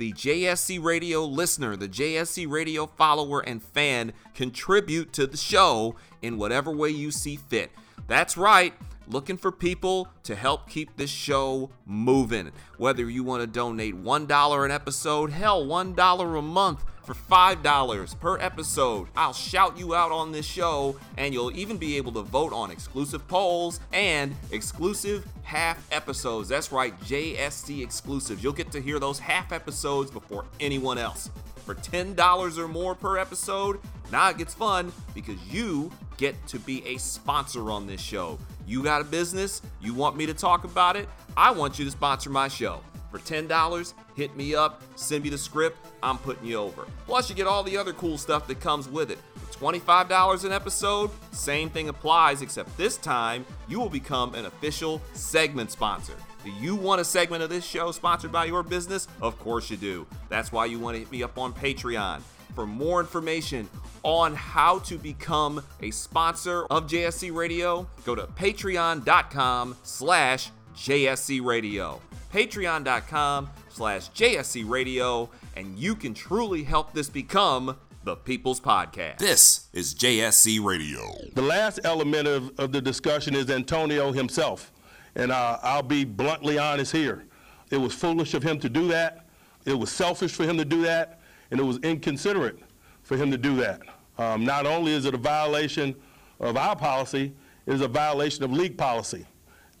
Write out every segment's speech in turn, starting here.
the JSC Radio listener, the JSC Radio follower and fan, contribute to the show in whatever way you see fit. That's right. Looking for people to help keep this show moving. Whether you want to donate $1 an episode, hell, $1 a month for $5 per episode. I'll shout you out on this show, and you'll even be able to vote on exclusive polls and exclusive half episodes. That's right, JSC exclusives. You'll get to hear those half episodes before anyone else. For $10 or more per episode, now it gets fun because you get to be a sponsor on this show. You got a business, you want me to talk about it, I want you to sponsor my show. For $10, hit me up, send me the script, I'm putting you over. Plus, you get all the other cool stuff that comes with it. For $25 an episode, same thing applies, except this time you will become an official segment sponsor. Do you want a segment of this show sponsored by your business? Of course you do. That's why you want to hit me up on Patreon. For more information on how to become a sponsor of JSC Radio, go to patreon.com slash JSC Radio. Patreon.com slash JSC Radio, and you can truly help this become the People's Podcast. This is JSC Radio. The last element of, of the discussion is Antonio himself. And uh, I'll be bluntly honest here. It was foolish of him to do that. It was selfish for him to do that. And it was inconsiderate for him to do that. Um, not only is it a violation of our policy, it is a violation of league policy,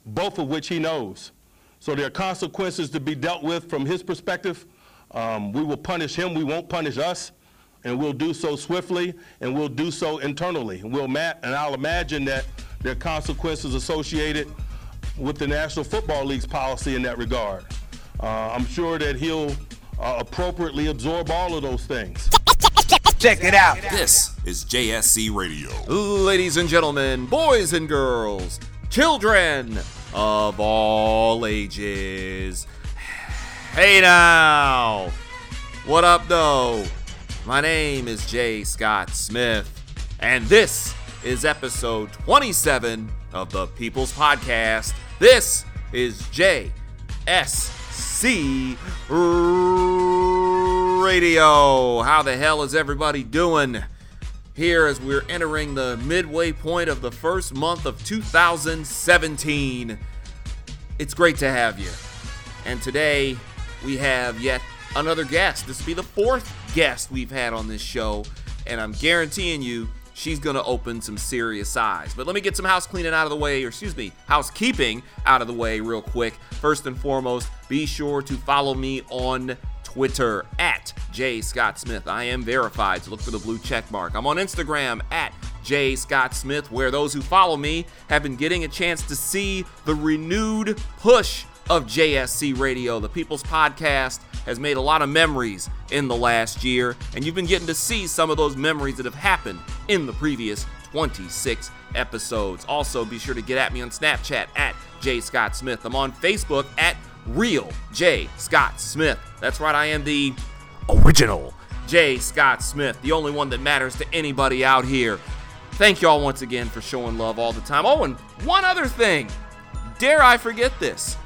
both of which he knows. So there are consequences to be dealt with from his perspective. Um, we will punish him, we won't punish us, and we'll do so swiftly, and we'll do so internally. And, we'll ma- and I'll imagine that there are consequences associated with the National Football League's policy in that regard. Uh, I'm sure that he'll uh, appropriately absorb all of those things. Check it out. This is JSC Radio. Ladies and gentlemen, boys and girls, children of all ages. Hey now! What up, though? My name is Jay Scott Smith, and this is episode 27 of the People's Podcast. This is JSC Radio. How the hell is everybody doing? Here, as we're entering the midway point of the first month of 2017, it's great to have you. And today, we have yet another guest. This will be the fourth guest we've had on this show, and I'm guaranteeing you she's gonna open some serious eyes. But let me get some house cleaning out of the way, or excuse me, housekeeping out of the way real quick. First and foremost, be sure to follow me on Twitter at J Scott Smith. I am verified, so look for the blue check mark. I'm on Instagram at J Scott Smith, where those who follow me have been getting a chance to see the renewed push of JSC Radio, the People's Podcast has made a lot of memories in the last year, and you've been getting to see some of those memories that have happened in the previous 26 episodes. Also, be sure to get at me on Snapchat at J Scott Smith. I'm on Facebook at Real J Scott Smith. That's right, I am the original J Scott Smith, the only one that matters to anybody out here. Thank y'all once again for showing love all the time. Oh, and one other thing. Dare I forget this?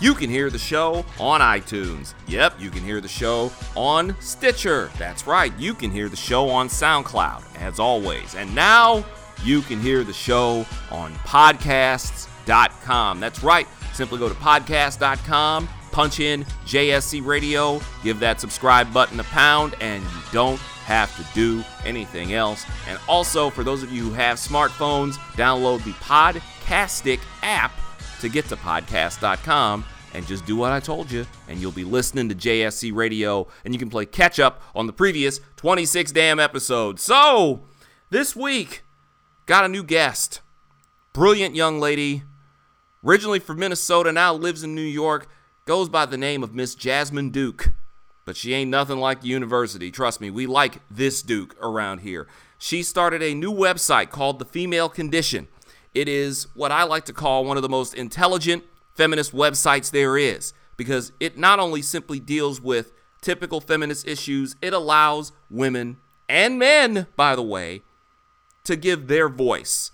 You can hear the show on iTunes. Yep, you can hear the show on Stitcher. That's right, you can hear the show on SoundCloud, as always. And now you can hear the show on podcasts.com. That's right, simply go to podcast.com punch in JSC Radio, give that subscribe button a pound, and you don't have to do anything else. And also, for those of you who have smartphones, download the Podcastic app to get to podcast.com and just do what I told you, and you'll be listening to JSC Radio, and you can play catch up on the previous 26 damn episodes. So, this week, got a new guest. Brilliant young lady, originally from Minnesota, now lives in New York, goes by the name of Miss Jasmine Duke. But she ain't nothing like the university. Trust me, we like this Duke around here. She started a new website called The Female Condition. It is what I like to call one of the most intelligent feminist websites there is because it not only simply deals with typical feminist issues, it allows women and men, by the way, to give their voice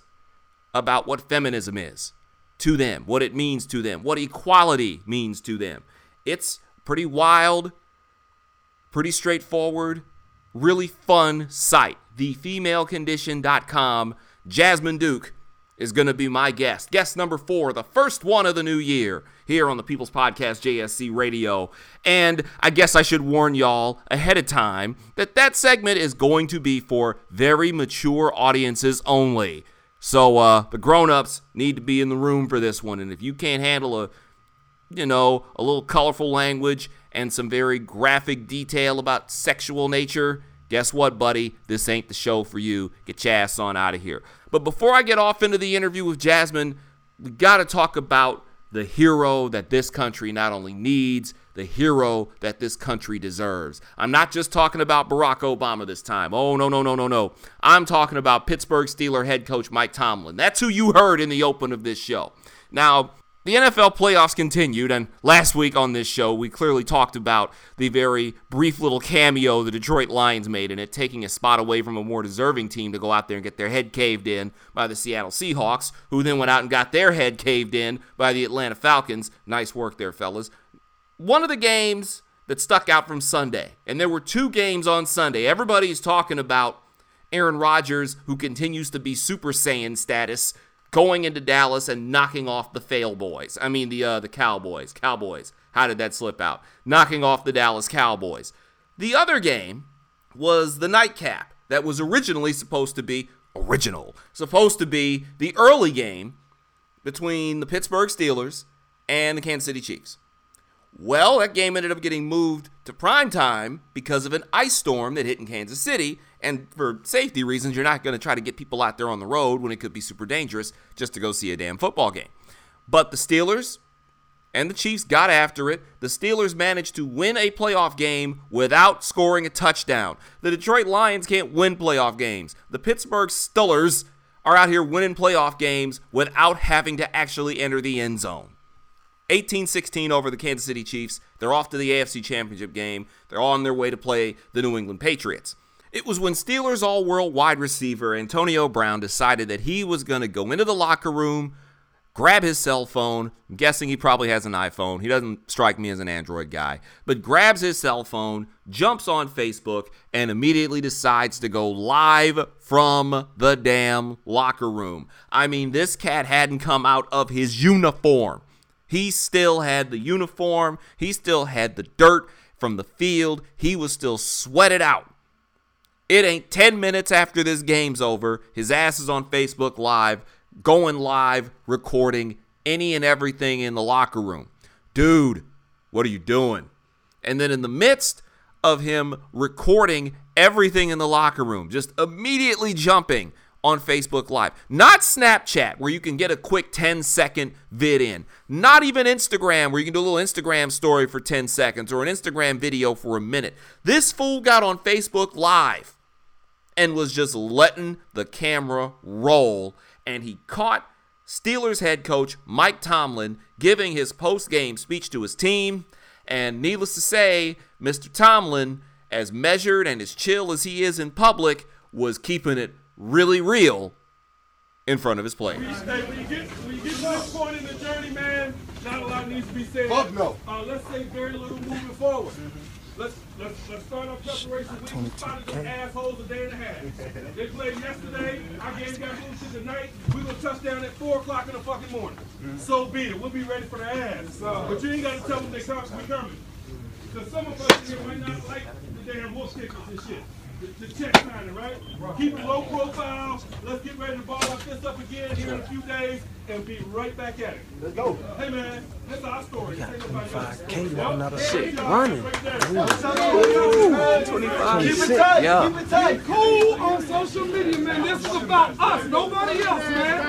about what feminism is to them, what it means to them, what equality means to them. It's pretty wild, pretty straightforward, really fun site. TheFemaleCondition.com. Jasmine Duke is going to be my guest. Guest number four, the first one of the new year here on the People's Podcast JSC Radio. And I guess I should warn y'all ahead of time that that segment is going to be for very mature audiences only. So uh, the grown-ups need to be in the room for this one. And if you can't handle a, you know, a little colorful language and some very graphic detail about sexual nature, guess what, buddy? This ain't the show for you. Get your ass on out of here. But before I get off into the interview with Jasmine, we got to talk about the hero that this country not only needs, the hero that this country deserves. I'm not just talking about Barack Obama this time. Oh, no, no, no, no, no. I'm talking about Pittsburgh Steeler head coach Mike Tomlin. That's who you heard in the open of this show. Now, the NFL playoffs continued, and last week on this show, we clearly talked about the very brief little cameo the Detroit Lions made in it, taking a spot away from a more deserving team to go out there and get their head caved in by the Seattle Seahawks, who then went out and got their head caved in by the Atlanta Falcons. Nice work there, fellas. One of the games that stuck out from Sunday, and there were two games on Sunday. Everybody's talking about Aaron Rodgers, who continues to be Super Saiyan status, going into Dallas and knocking off the fail boys. I mean the uh, the Cowboys. Cowboys. How did that slip out? Knocking off the Dallas Cowboys. The other game was the nightcap that was originally supposed to be original, supposed to be the early game between the Pittsburgh Steelers and the Kansas City Chiefs. Well, that game ended up getting moved to prime time because of an ice storm that hit in Kansas City. And for safety reasons, you're not going to try to get people out there on the road when it could be super dangerous just to go see a damn football game. But the Steelers and the Chiefs got after it. The Steelers managed to win a playoff game without scoring a touchdown. The Detroit Lions can't win playoff games. The Pittsburgh Steelers are out here winning playoff games without having to actually enter the end zone. 18 16 over the Kansas City Chiefs. They're off to the AFC Championship game. They're on their way to play the New England Patriots. It was when Steelers all world wide receiver Antonio Brown decided that he was going to go into the locker room, grab his cell phone. I'm guessing he probably has an iPhone. He doesn't strike me as an Android guy, but grabs his cell phone, jumps on Facebook, and immediately decides to go live from the damn locker room. I mean, this cat hadn't come out of his uniform. He still had the uniform, he still had the dirt from the field, he was still sweated out. It ain't 10 minutes after this game's over. His ass is on Facebook Live, going live, recording any and everything in the locker room. Dude, what are you doing? And then in the midst of him recording everything in the locker room, just immediately jumping on Facebook Live. Not Snapchat, where you can get a quick 10 second vid in. Not even Instagram, where you can do a little Instagram story for 10 seconds or an Instagram video for a minute. This fool got on Facebook Live and was just letting the camera roll. And he caught Steelers head coach Mike Tomlin giving his post game speech to his team. And needless to say, Mr. Tomlin, as measured and as chill as he is in public, was keeping it really real in front of his players. Hey, when you get when you get to this point in the journey, man, not a lot needs to be said. Fuck no. Uh, let's say very little moving forward. Let's let's let's start our preparation. We spotted some assholes a day and a half. They played yesterday. Our game got moved to tonight. We're gonna touch down at four o'clock in the fucking morning. So be it. We'll be ready for the ass. But you ain't gotta tell them they come, we coming. Because some of us here might not like the damn wolf kickers and shit. The, the check signing, right? Keep it low profile. Let's get ready to ball our fist up again here in a few days and be right back at it. Let's go. Hey man, that's our story. We got 25K on another shit running. 25 Keep it tight. Yeah. Keep it tight. Cool on social media, man. This is about us, nobody else, man.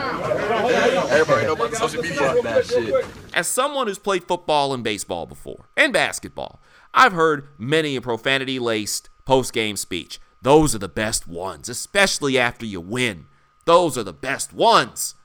Everybody know about social media. That shit. As someone who's played football and baseball before, and basketball, I've heard many a profanity laced post game speech. Those are the best ones, especially after you win. Those are the best ones.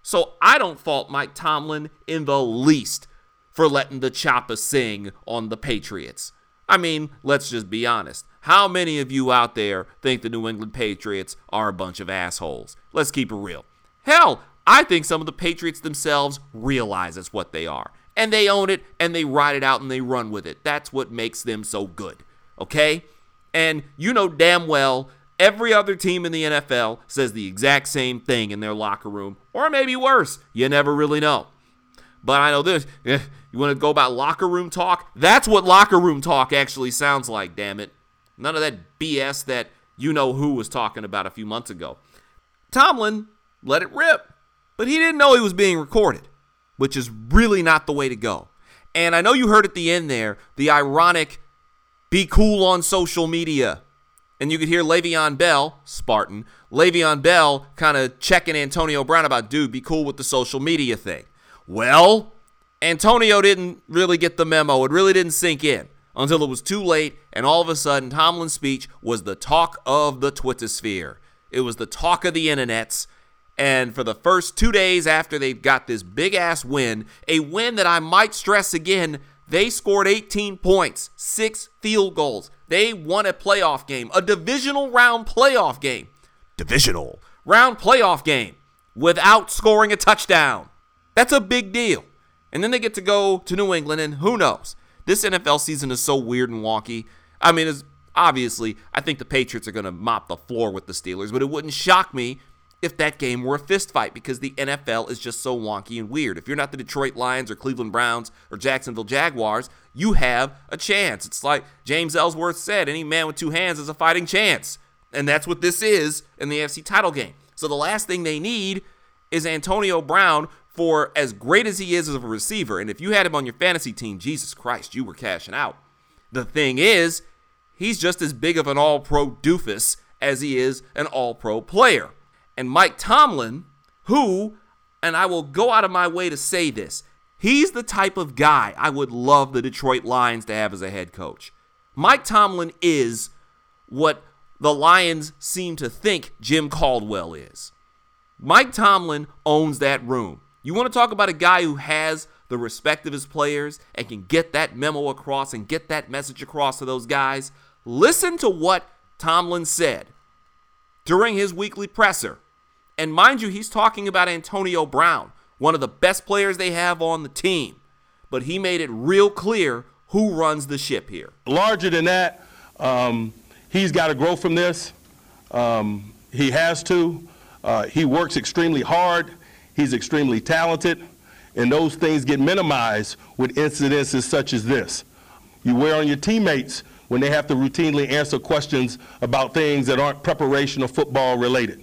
So I don't fault Mike Tomlin in the least for letting the chopper sing on the Patriots. I mean, let's just be honest. How many of you out there think the New England Patriots are a bunch of assholes? Let's keep it real. Hell, I think some of the Patriots themselves realize it's what they are. And they own it and they ride it out and they run with it. That's what makes them so good. Okay? And you know damn well every other team in the NFL says the exact same thing in their locker room, or maybe worse. You never really know. But I know this. You want to go about locker room talk? That's what locker room talk actually sounds like, damn it. None of that BS that you know who was talking about a few months ago. Tomlin let it rip, but he didn't know he was being recorded, which is really not the way to go. And I know you heard at the end there the ironic be cool on social media. And you could hear Le'Veon Bell, Spartan, Le'Veon Bell kind of checking Antonio Brown about, dude, be cool with the social media thing. Well, Antonio didn't really get the memo. It really didn't sink in until it was too late, and all of a sudden, Tomlin's speech was the talk of the Twitter sphere. It was the talk of the internets. And for the first two days after they've got this big ass win, a win that I might stress again, they scored 18 points, six field goals. They won a playoff game, a divisional round playoff game. Divisional round playoff game without scoring a touchdown. That's a big deal. And then they get to go to New England, and who knows? This NFL season is so weird and wonky. I mean, it's obviously, I think the Patriots are going to mop the floor with the Steelers, but it wouldn't shock me if that game were a fist fight because the NFL is just so wonky and weird. If you're not the Detroit Lions or Cleveland Browns or Jacksonville Jaguars, you have a chance. It's like James Ellsworth said any man with two hands has a fighting chance. And that's what this is in the AFC title game. So the last thing they need is Antonio Brown for as great as he is as a receiver. And if you had him on your fantasy team, Jesus Christ, you were cashing out. The thing is, he's just as big of an all pro doofus as he is an all pro player. And Mike Tomlin, who, and I will go out of my way to say this, he's the type of guy I would love the Detroit Lions to have as a head coach. Mike Tomlin is what the Lions seem to think Jim Caldwell is. Mike Tomlin owns that room. You want to talk about a guy who has the respect of his players and can get that memo across and get that message across to those guys? Listen to what Tomlin said during his weekly presser. And mind you, he's talking about Antonio Brown, one of the best players they have on the team. But he made it real clear who runs the ship here. Larger than that, um, he's got to grow from this. Um, he has to. Uh, he works extremely hard. He's extremely talented. And those things get minimized with incidences such as this. You wear on your teammates when they have to routinely answer questions about things that aren't preparation or football related.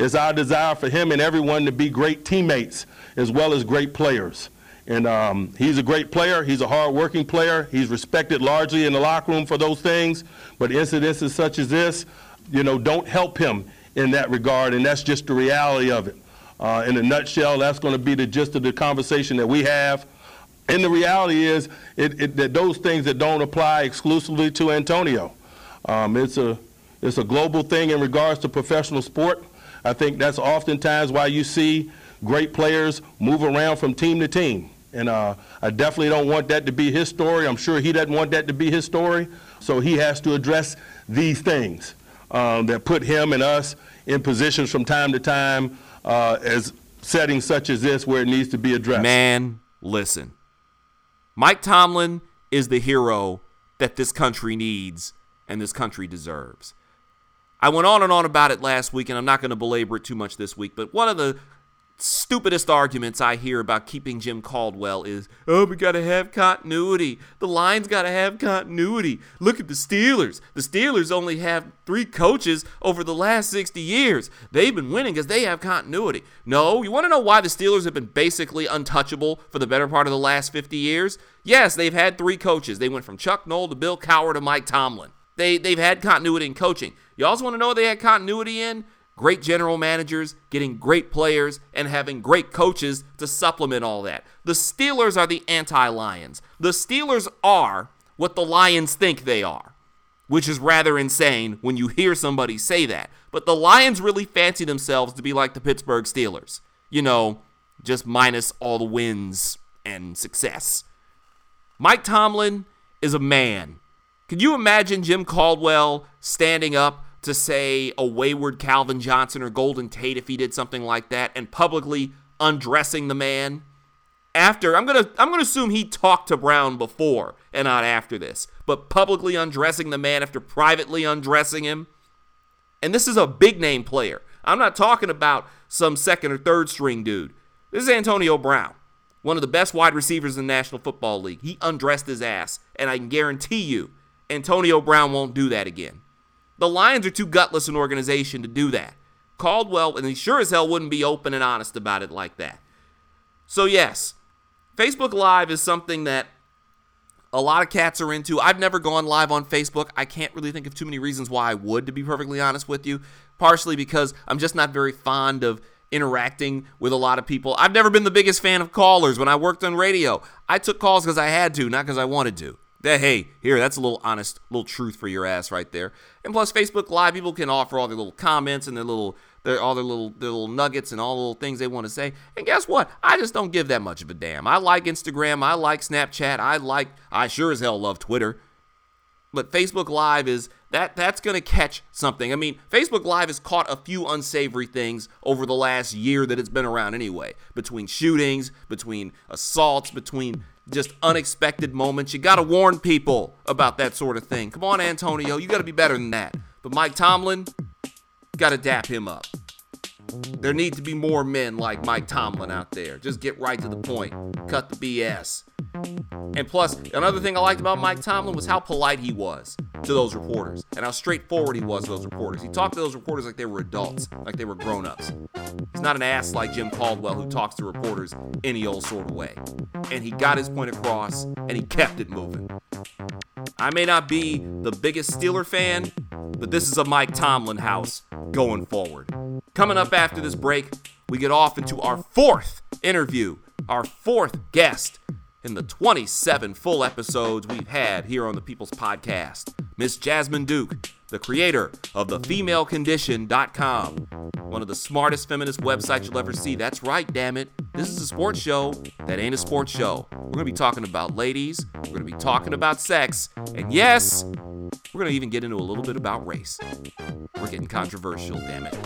It's our desire for him and everyone to be great teammates as well as great players. And um, he's a great player. He's a hard-working player. He's respected largely in the locker room for those things. But incidences such as this, you know, don't help him in that regard. And that's just the reality of it. Uh, in a nutshell, that's going to be the gist of the conversation that we have. And the reality is it, it, that those things that don't apply exclusively to Antonio. Um, it's, a, it's a global thing in regards to professional sport. I think that's oftentimes why you see great players move around from team to team. And uh, I definitely don't want that to be his story. I'm sure he doesn't want that to be his story. So he has to address these things um, that put him and us in positions from time to time uh, as settings such as this where it needs to be addressed. Man, listen. Mike Tomlin is the hero that this country needs and this country deserves. I went on and on about it last week, and I'm not going to belabor it too much this week, but one of the stupidest arguments I hear about keeping Jim Caldwell is, oh, we got to have continuity. The Lions got to have continuity. Look at the Steelers. The Steelers only have three coaches over the last 60 years. They've been winning because they have continuity. No, you want to know why the Steelers have been basically untouchable for the better part of the last 50 years? Yes, they've had three coaches. They went from Chuck Noll to Bill Cowher to Mike Tomlin. They, they've had continuity in coaching. You also want to know what they had continuity in? great general managers, getting great players, and having great coaches to supplement all that. The Steelers are the anti Lions. The Steelers are what the Lions think they are, which is rather insane when you hear somebody say that. But the Lions really fancy themselves to be like the Pittsburgh Steelers. You know, just minus all the wins and success. Mike Tomlin is a man. Can you imagine Jim Caldwell standing up to say a wayward Calvin Johnson or Golden Tate if he did something like that and publicly undressing the man. After I'm going to I'm going to assume he talked to Brown before and not after this but publicly undressing the man after privately undressing him. And this is a big name player. I'm not talking about some second or third string dude. This is Antonio Brown one of the best wide receivers in the National Football League. He undressed his ass and I can guarantee you Antonio Brown won't do that again the Lions are too gutless an organization to do that. Caldwell, and he sure as hell wouldn't be open and honest about it like that. So, yes, Facebook Live is something that a lot of cats are into. I've never gone live on Facebook. I can't really think of too many reasons why I would, to be perfectly honest with you. Partially because I'm just not very fond of interacting with a lot of people. I've never been the biggest fan of callers when I worked on radio. I took calls because I had to, not because I wanted to. That hey, here, that's a little honest, little truth for your ass right there. And plus, Facebook Live, people can offer all their little comments and their little, their all their little, their little nuggets and all the little things they want to say. And guess what? I just don't give that much of a damn. I like Instagram, I like Snapchat, I like, I sure as hell love Twitter. But Facebook Live is that that's going to catch something. I mean, Facebook Live has caught a few unsavory things over the last year that it's been around anyway. Between shootings, between assaults, between just unexpected moments. You got to warn people about that sort of thing. Come on, Antonio, you got to be better than that. But Mike Tomlin, got to dap him up. There need to be more men like Mike Tomlin out there. Just get right to the point. Cut the BS. And plus, another thing I liked about Mike Tomlin was how polite he was to those reporters and how straightforward he was to those reporters. He talked to those reporters like they were adults, like they were grown ups. He's not an ass like Jim Caldwell who talks to reporters any old sort of way. And he got his point across and he kept it moving. I may not be the biggest Steeler fan, but this is a Mike Tomlin house going forward. Coming up after this break, we get off into our fourth interview, our fourth guest in the 27 full episodes we've had here on the People's Podcast. Miss Jasmine Duke, the creator of thefemalecondition.com, one of the smartest feminist websites you'll ever see. That's right, damn it. This is a sports show that ain't a sports show. We're going to be talking about ladies, we're going to be talking about sex, and yes, we're going to even get into a little bit about race. We're getting controversial, damn it.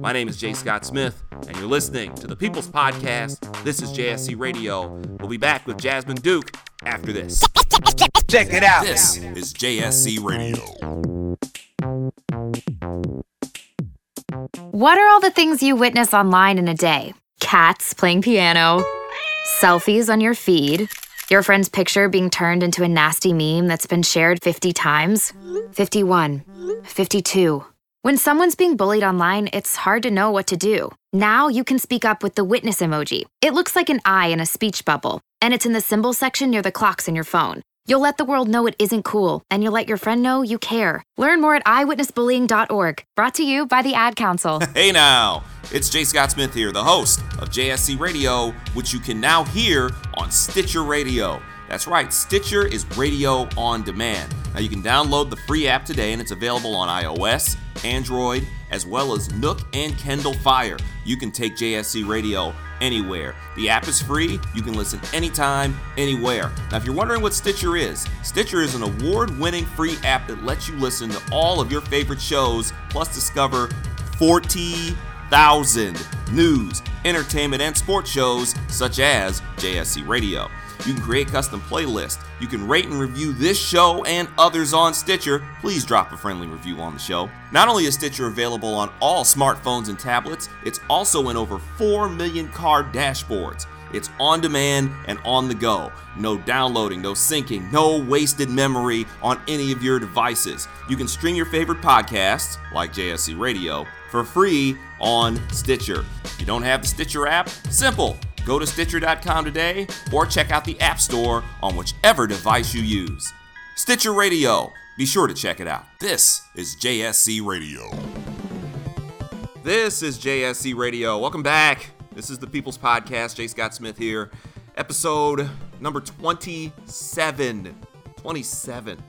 My name is Jay Scott Smith, and you're listening to the People's Podcast. This is JSC Radio. We'll be back with Jasmine Duke after this. Check it out. This is JSC Radio. What are all the things you witness online in a day? Cats playing piano, selfies on your feed, your friend's picture being turned into a nasty meme that's been shared 50 times, 51, 52. When someone's being bullied online, it's hard to know what to do. Now you can speak up with the witness emoji. It looks like an eye in a speech bubble, and it's in the symbol section near the clocks in your phone. You'll let the world know it isn't cool, and you'll let your friend know you care. Learn more at eyewitnessbullying.org. Brought to you by the Ad Council. Hey now, it's Jay Scott Smith here, the host of JSC Radio, which you can now hear on Stitcher Radio. That's right, Stitcher is radio on demand. Now you can download the free app today, and it's available on iOS, Android, as well as Nook and Kindle Fire. You can take JSC Radio anywhere. The app is free. You can listen anytime, anywhere. Now, if you're wondering what Stitcher is, Stitcher is an award winning free app that lets you listen to all of your favorite shows, plus discover 40,000 news, entertainment, and sports shows such as JSC Radio. You can create custom playlists. You can rate and review this show and others on Stitcher. Please drop a friendly review on the show. Not only is Stitcher available on all smartphones and tablets, it's also in over 4 million car dashboards. It's on demand and on the go. No downloading, no syncing, no wasted memory on any of your devices. You can stream your favorite podcasts, like JSC Radio, for free on Stitcher. If you don't have the Stitcher app, simple. Go to Stitcher.com today or check out the App Store on whichever device you use. Stitcher Radio. Be sure to check it out. This is JSC Radio. This is JSC Radio. Welcome back. This is the People's Podcast. J. Scott Smith here. Episode number 27. 27.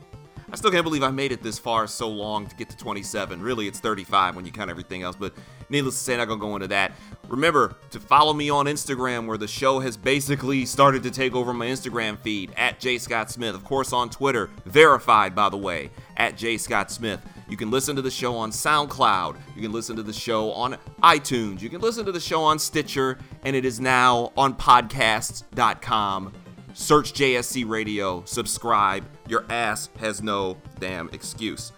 I still can't believe I made it this far so long to get to 27. Really, it's 35 when you count everything else, but needless to say, not gonna go into that. Remember to follow me on Instagram, where the show has basically started to take over my Instagram feed at J. Scott Smith. Of course, on Twitter, verified by the way, at J. Scott Smith. You can listen to the show on SoundCloud. You can listen to the show on iTunes. You can listen to the show on Stitcher, and it is now on podcasts.com. Search JSC Radio, subscribe. Your ass has no damn excuse.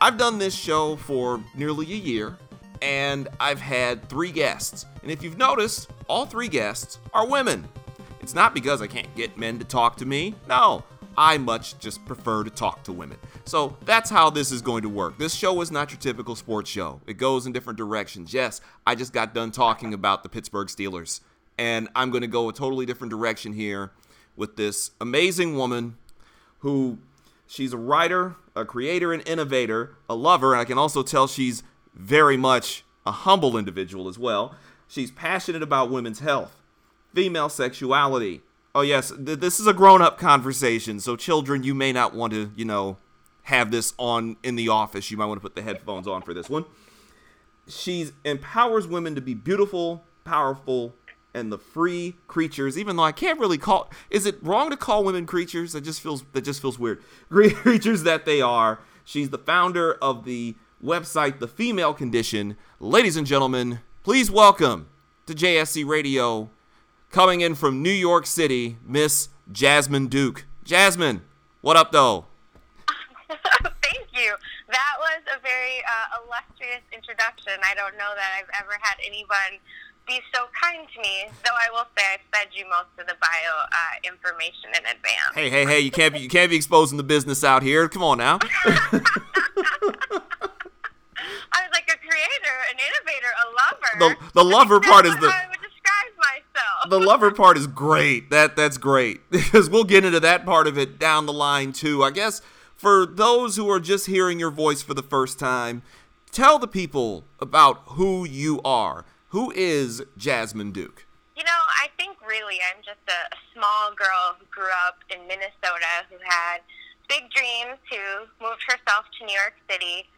I've done this show for nearly a year, and I've had three guests. And if you've noticed, all three guests are women. It's not because I can't get men to talk to me. No, I much just prefer to talk to women. So that's how this is going to work. This show is not your typical sports show, it goes in different directions. Yes, I just got done talking about the Pittsburgh Steelers, and I'm going to go a totally different direction here with this amazing woman who she's a writer, a creator, an innovator, a lover, and I can also tell she's very much a humble individual as well. She's passionate about women's health, female sexuality, Oh yes, th- this is a grown-up conversation, so children, you may not want to, you know, have this on in the office. You might want to put the headphones on for this one. She empowers women to be beautiful, powerful, and the free creatures. Even though I can't really call, is it wrong to call women creatures? That just feels that just feels weird. Creatures that they are. She's the founder of the website The Female Condition. Ladies and gentlemen, please welcome to JSC Radio coming in from New York City, Miss Jasmine Duke. Jasmine, what up, though? Thank you. That was a very uh, illustrious introduction. I don't know that I've ever had anyone be so kind to me. Though I will say I fed you most of the bio uh, information in advance. Hey, hey, hey! You can't be you can't be exposing the business out here. Come on now. I was like a creator, an innovator, a lover. The the lover part is the way I would describe myself. the lover part is great. That that's great because we'll get into that part of it down the line too. I guess for those who are just hearing your voice for the first time, tell the people about who you are. Who is Jasmine Duke? You know, I think really I'm just a, a small girl who grew up in Minnesota who had big dreams, who moved herself to New York City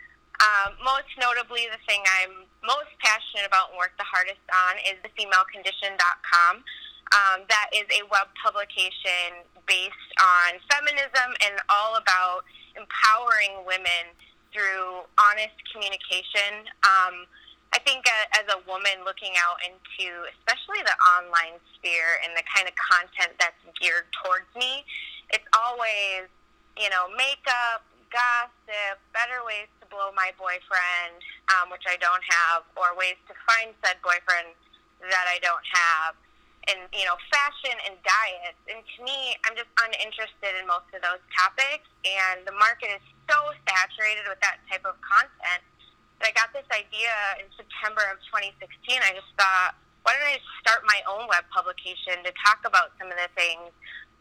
um, most notably, the thing I'm most passionate about and work the hardest on is the femalecondition.com. Um, that is a web publication based on feminism and all about empowering women through honest communication. Um, I think as a woman looking out into especially the online sphere and the kind of content that's geared towards me, it's always, you know, makeup, gossip, better ways to blow my boyfriend, um, which I don't have, or ways to find said boyfriend that I don't have, and you know, fashion and diet. And to me, I'm just uninterested in most of those topics, and the market is so saturated with that type of content that I got this idea in September of 2016. I just thought, why don't I start my own web publication to talk about some of the things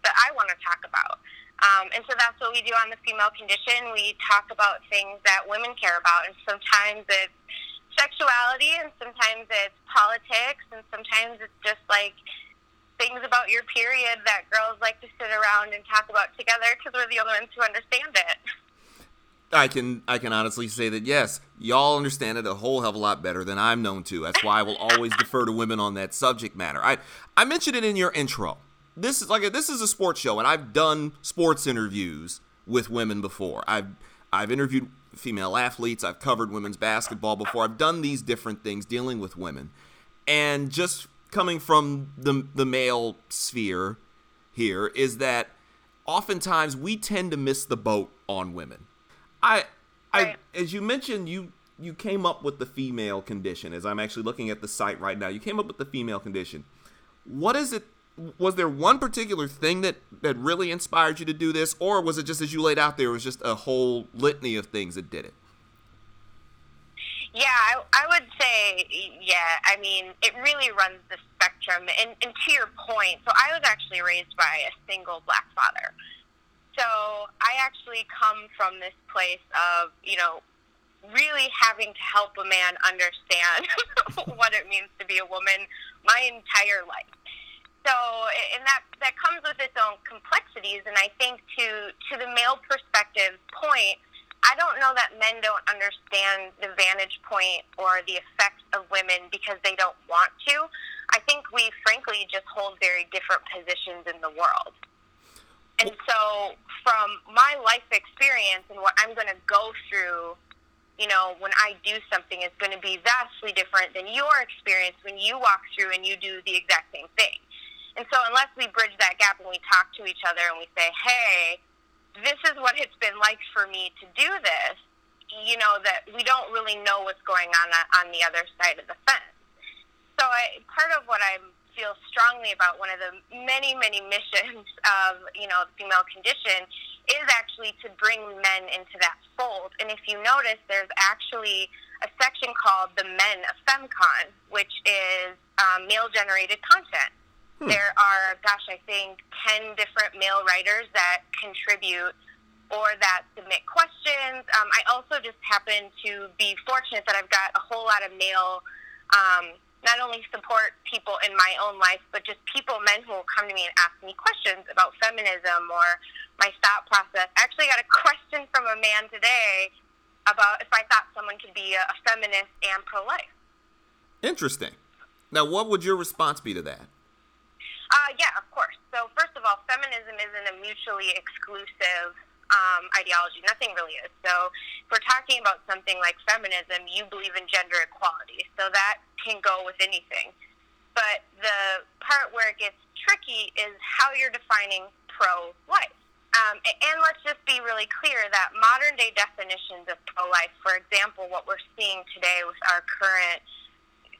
that I want to talk about? Um, and so that's what we do on the female condition. We talk about things that women care about, and sometimes it's sexuality, and sometimes it's politics, and sometimes it's just like things about your period that girls like to sit around and talk about together because we're the only ones who understand it. I can I can honestly say that yes, y'all understand it a whole hell of a lot better than I'm known to. That's why I will always defer to women on that subject matter. I I mentioned it in your intro this is like a, this is a sports show, and I've done sports interviews with women before. I've I've interviewed female athletes. I've covered women's basketball before. I've done these different things dealing with women, and just coming from the the male sphere here is that oftentimes we tend to miss the boat on women. I, I, as you mentioned, you you came up with the female condition. As I'm actually looking at the site right now, you came up with the female condition. What is it? Was there one particular thing that that really inspired you to do this, or was it just as you laid out there? It was just a whole litany of things that did it. Yeah, I, I would say, yeah. I mean, it really runs the spectrum. And, and to your point, so I was actually raised by a single black father. So I actually come from this place of, you know, really having to help a man understand what it means to be a woman my entire life. So, and that that comes with its own complexities. And I think to to the male perspective point, I don't know that men don't understand the vantage point or the effects of women because they don't want to. I think we frankly just hold very different positions in the world. And so, from my life experience and what I'm going to go through, you know, when I do something is going to be vastly different than your experience when you walk through and you do the exact same thing. And so, unless we bridge that gap and we talk to each other and we say, hey, this is what it's been like for me to do this, you know, that we don't really know what's going on on the other side of the fence. So I, part of what I feel strongly about, one of the many, many missions of, you know, the female condition is actually to bring men into that fold. And if you notice, there's actually a section called the Men of FemCon, which is um, male-generated content. Hmm. There are, gosh, I think 10 different male writers that contribute or that submit questions. Um, I also just happen to be fortunate that I've got a whole lot of male, um, not only support people in my own life, but just people, men who will come to me and ask me questions about feminism or my thought process. I actually got a question from a man today about if I thought someone could be a, a feminist and pro life. Interesting. Now, what would your response be to that? Uh, yeah, of course. So, first of all, feminism isn't a mutually exclusive um, ideology. Nothing really is. So, if we're talking about something like feminism, you believe in gender equality. So, that can go with anything. But the part where it gets tricky is how you're defining pro life. Um, and let's just be really clear that modern day definitions of pro life, for example, what we're seeing today with our current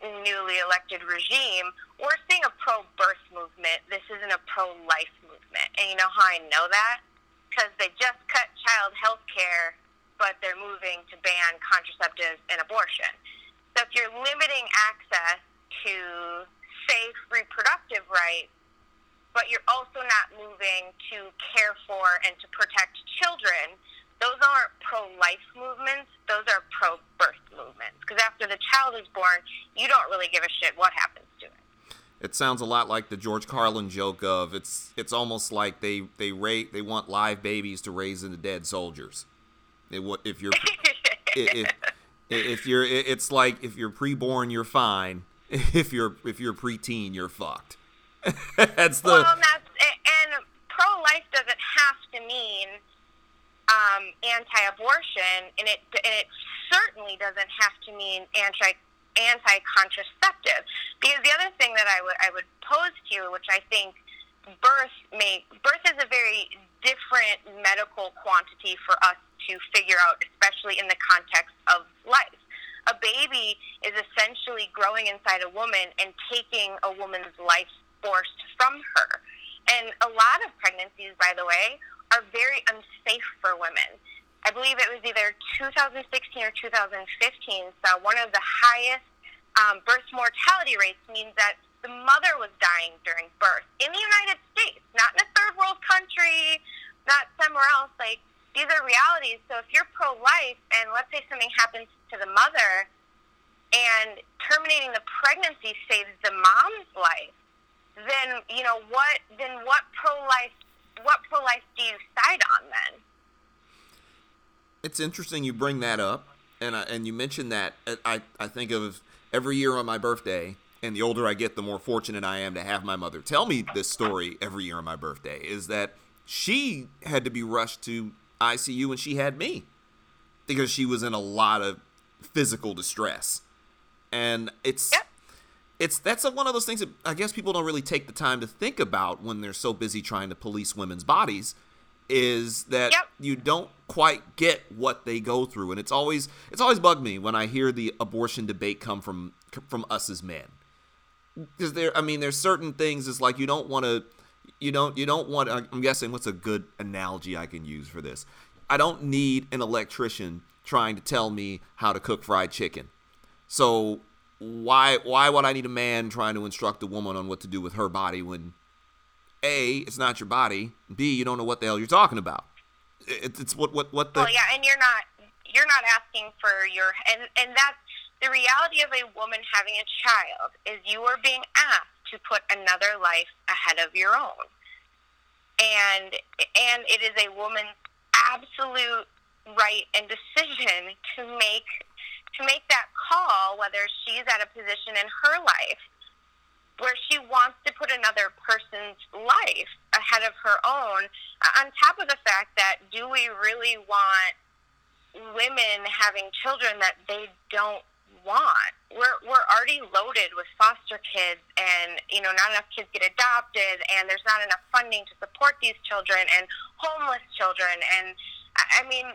newly elected regime, we're seeing a pro birth movement. This isn't a pro life movement. And you know how I know that? Because they just cut child health care, but they're moving to ban contraceptives and abortion. So if you're limiting access to safe reproductive rights, but you're also not moving to care for and to protect children, those aren't pro-life movements. Those are pro-birth movements. Because after the child is born, you don't really give a shit what happens it. Sounds a lot like the George Carlin joke of it's it's almost like they they rate they want live babies to raise into dead soldiers. It, if you're if, if you're it's like if you're preborn you're fine. If you're if you're preteen you're fucked. that's the well, that's and pro life doesn't have to mean um, anti-abortion, and it and it certainly doesn't have to mean anti anti-contraceptive. Because the other thing that I would I would pose to you, which I think birth may birth is a very different medical quantity for us to figure out, especially in the context of life. A baby is essentially growing inside a woman and taking a woman's life force from her. And a lot of pregnancies, by the way, are very unsafe for women. I believe it was either 2016 or 2015 saw one of the highest um, birth mortality rates means that the mother was dying during birth in the United States, not in a third world country, not somewhere else. Like these are realities. So if you're pro-life and let's say something happens to the mother and terminating the pregnancy saves the mom's life, then you know what? Then what pro-life what pro life do you side on then? It's interesting you bring that up, and I, and you mentioned that. Uh, I I think of every year on my birthday, and the older I get, the more fortunate I am to have my mother tell me this story every year on my birthday. Is that she had to be rushed to ICU when she had me because she was in a lot of physical distress, and it's. Yep it's that's one of those things that I guess people don't really take the time to think about when they're so busy trying to police women's bodies. Is that Yep. you don't quite get what they go through, and it's always it's always bugged me when I hear the abortion debate come from from us as men. Because there, I mean, there's certain things. It's like you don't want to, you don't you don't want. I'm guessing what's a good analogy I can use for this. I don't need an electrician trying to tell me how to cook fried chicken. So why why would I need a man trying to instruct a woman on what to do with her body when a it's not your body, b you don't know what the hell you're talking about. It, it's what what what the Well, yeah, and you're not you're not asking for your and and that's the reality of a woman having a child is you are being asked to put another life ahead of your own, and and it is a woman's absolute right and decision to make to make that call whether she's at a position in her life where she wants to put another person's life ahead of her own uh, on top of the fact that do we really want women having children that they don't want we're we're already loaded with foster kids and you know not enough kids get adopted and there's not enough funding to support these children and homeless children and I mean,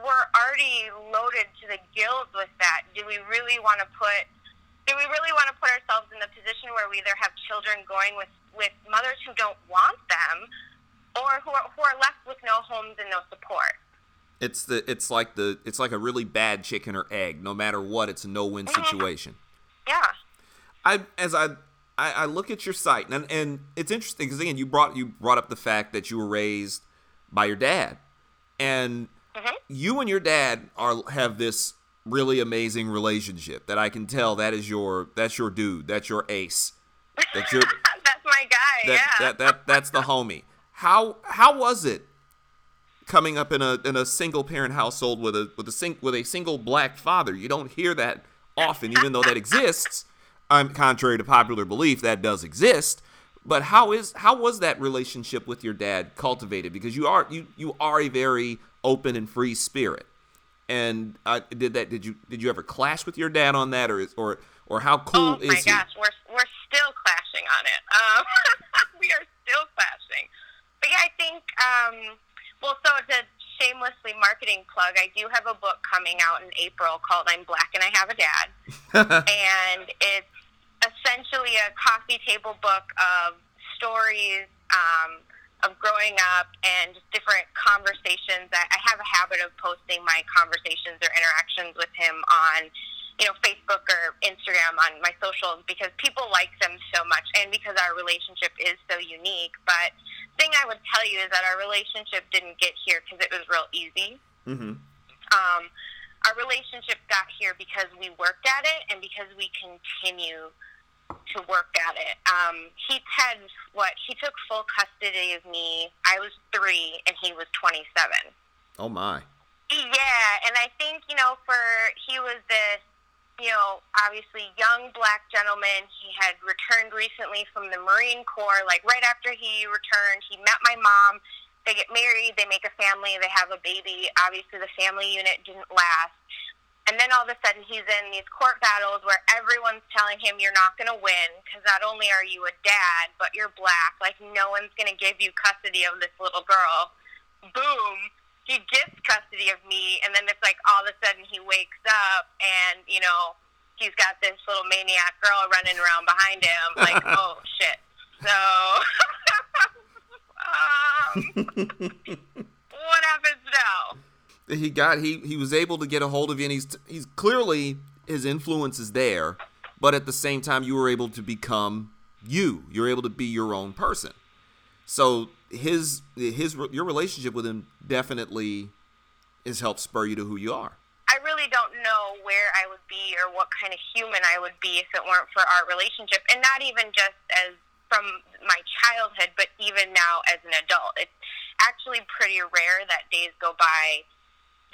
we're already loaded to the gills with that. Do we really want to put? Do we really want to put ourselves in the position where we either have children going with with mothers who don't want them, or who are, who are left with no homes and no support? it's the it's like the it's like a really bad chicken or egg. No matter what, it's a no win mm-hmm. situation. Yeah. I as I, I I look at your site and and it's interesting because again you brought you brought up the fact that you were raised by your dad, and mm-hmm. you and your dad are have this really amazing relationship that I can tell that is your that's your dude that's your ace that's your That's my guy. that, yeah. that that that's the homie. How how was it coming up in a in a single parent household with a with a sing, with a single black father? You don't hear that often, even though that exists. I'm um, contrary to popular belief, that does exist. But how is how was that relationship with your dad cultivated? Because you are you you are a very open and free spirit. And uh, did that did you did you ever clash with your dad on that, or is, or or how cool is? oh my is he? gosh, we're we're still clashing on it. Um, we are still clashing. But yeah, I think. Um, well, so to shamelessly marketing plug, I do have a book coming out in April called "I'm Black and I Have a Dad," and it's essentially a coffee table book of stories. Um, of growing up and just different conversations. I, I have a habit of posting my conversations or interactions with him on, you know, Facebook or Instagram on my socials because people like them so much and because our relationship is so unique. But thing I would tell you is that our relationship didn't get here because it was real easy. Mm-hmm. Um, our relationship got here because we worked at it and because we continue to work at it. Um, he had what he took full custody of me. I was three and he was twenty seven. Oh my. Yeah, and I think you know, for he was this, you know, obviously young black gentleman. He had returned recently from the Marine Corps. Like right after he returned, he met my mom. They get married. They make a family. They have a baby. Obviously, the family unit didn't last. And then all of a sudden, he's in these court battles where everyone's telling him you're not going to win because not only are you a dad, but you're black. Like, no one's going to give you custody of this little girl. Boom. He gets custody of me. And then it's like all of a sudden he wakes up and, you know, he's got this little maniac girl running around behind him. Like, oh, shit. So, um, what happens now? He got he he was able to get a hold of you and he's he's clearly his influence is there but at the same time you were able to become you. You're able to be your own person. So his his your relationship with him definitely has helped spur you to who you are. I really don't know where I would be or what kind of human I would be if it weren't for our relationship, and not even just as from my childhood, but even now as an adult. It's actually pretty rare that days go by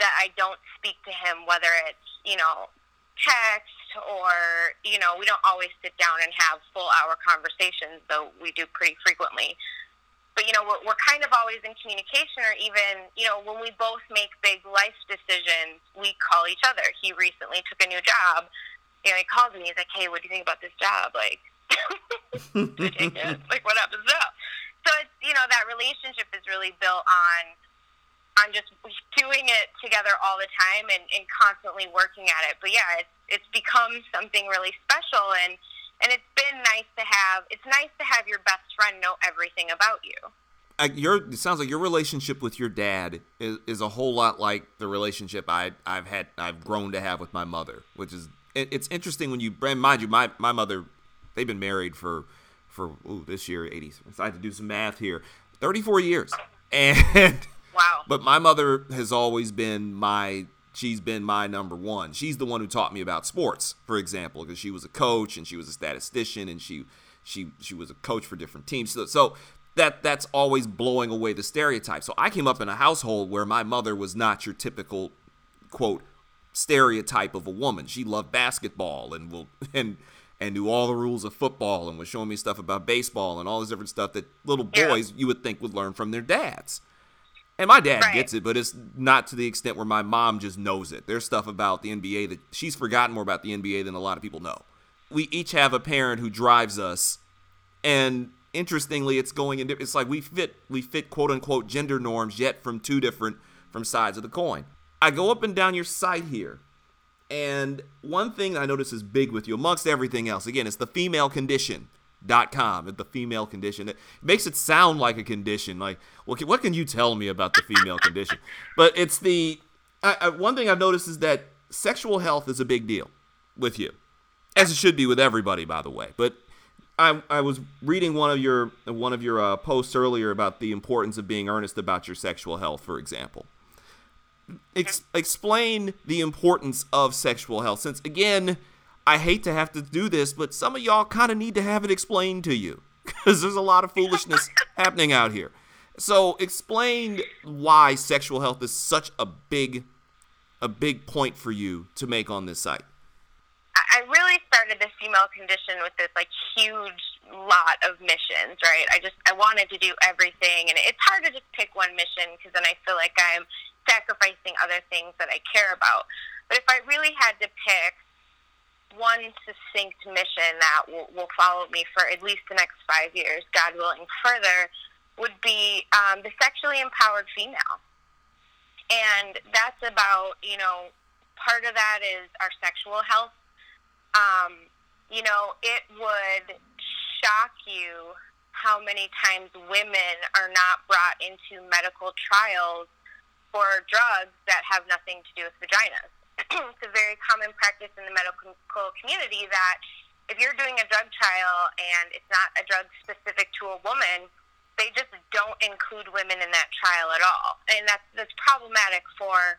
that I don't speak to him, whether it's, you know, text or, you know, we don't always sit down and have full hour conversations, though we do pretty frequently. But, you know, we're, we're kind of always in communication, or even, you know, when we both make big life decisions, we call each other. He recently took a new job. you know, he calls me. He's like, "Hey, what do you think about this job? Like, like what happens now?" So it's you know that relationship is really built on on just doing it together all the time and, and constantly working at it. But yeah, it's it's become something really special and and it's been nice to have it's nice to have your best friend know everything about you. Uh, your it sounds like your relationship with your dad is, is a whole lot like the relationship I I've had I've grown to have with my mother, which is it, it's interesting when you mind you my my mother they've been married for for ooh, this year 80 so I had to do some math here 34 years and wow but my mother has always been my she's been my number one she's the one who taught me about sports for example because she was a coach and she was a statistician and she she she was a coach for different teams so, so that that's always blowing away the stereotype so i came up in a household where my mother was not your typical quote stereotype of a woman. She loved basketball and will and and knew all the rules of football and was showing me stuff about baseball and all this different stuff that little boys yeah. you would think would learn from their dads. And my dad right. gets it, but it's not to the extent where my mom just knows it. There's stuff about the NBA that she's forgotten more about the NBA than a lot of people know. We each have a parent who drives us, and interestingly, it's going in. It's like we fit we fit quote unquote gender norms yet from two different from sides of the coin. I go up and down your site here, and one thing I notice is big with you amongst everything else. Again, it's the female condition. Dot com at the female condition. It makes it sound like a condition. Like well, what can you tell me about the female condition? But it's the I, I, one thing i've noticed is that sexual health is a big deal with you as it should be with everybody by the way. But I, I was reading one of your one of your uh, posts earlier about the importance of being earnest about your sexual health for example. Ex- explain the importance of sexual health. Since again, I hate to have to do this, but some of y'all kind of need to have it explained to you because there's a lot of foolishness happening out here. So explain why sexual health is such a big a big point for you to make on this site. I really started the female condition with this like huge lot of missions, right? I just I wanted to do everything, and it's hard to just pick one mission because then I feel like I'm sacrificing other things that I care about. But if I really had to pick one succinct mission that will, will follow me for at least the next five years, God willing, further, would be um, the sexually empowered female. And that's about, you know, part of that is our sexual health. Um, you know, it would shock you how many times women are not brought into medical trials for drugs that have nothing to do with vaginas. it's a very common practice in the medical community that if you're doing a drug trial and it's not a drug specific to a woman, they just don't include women in that trial at all. And that's, that's problematic for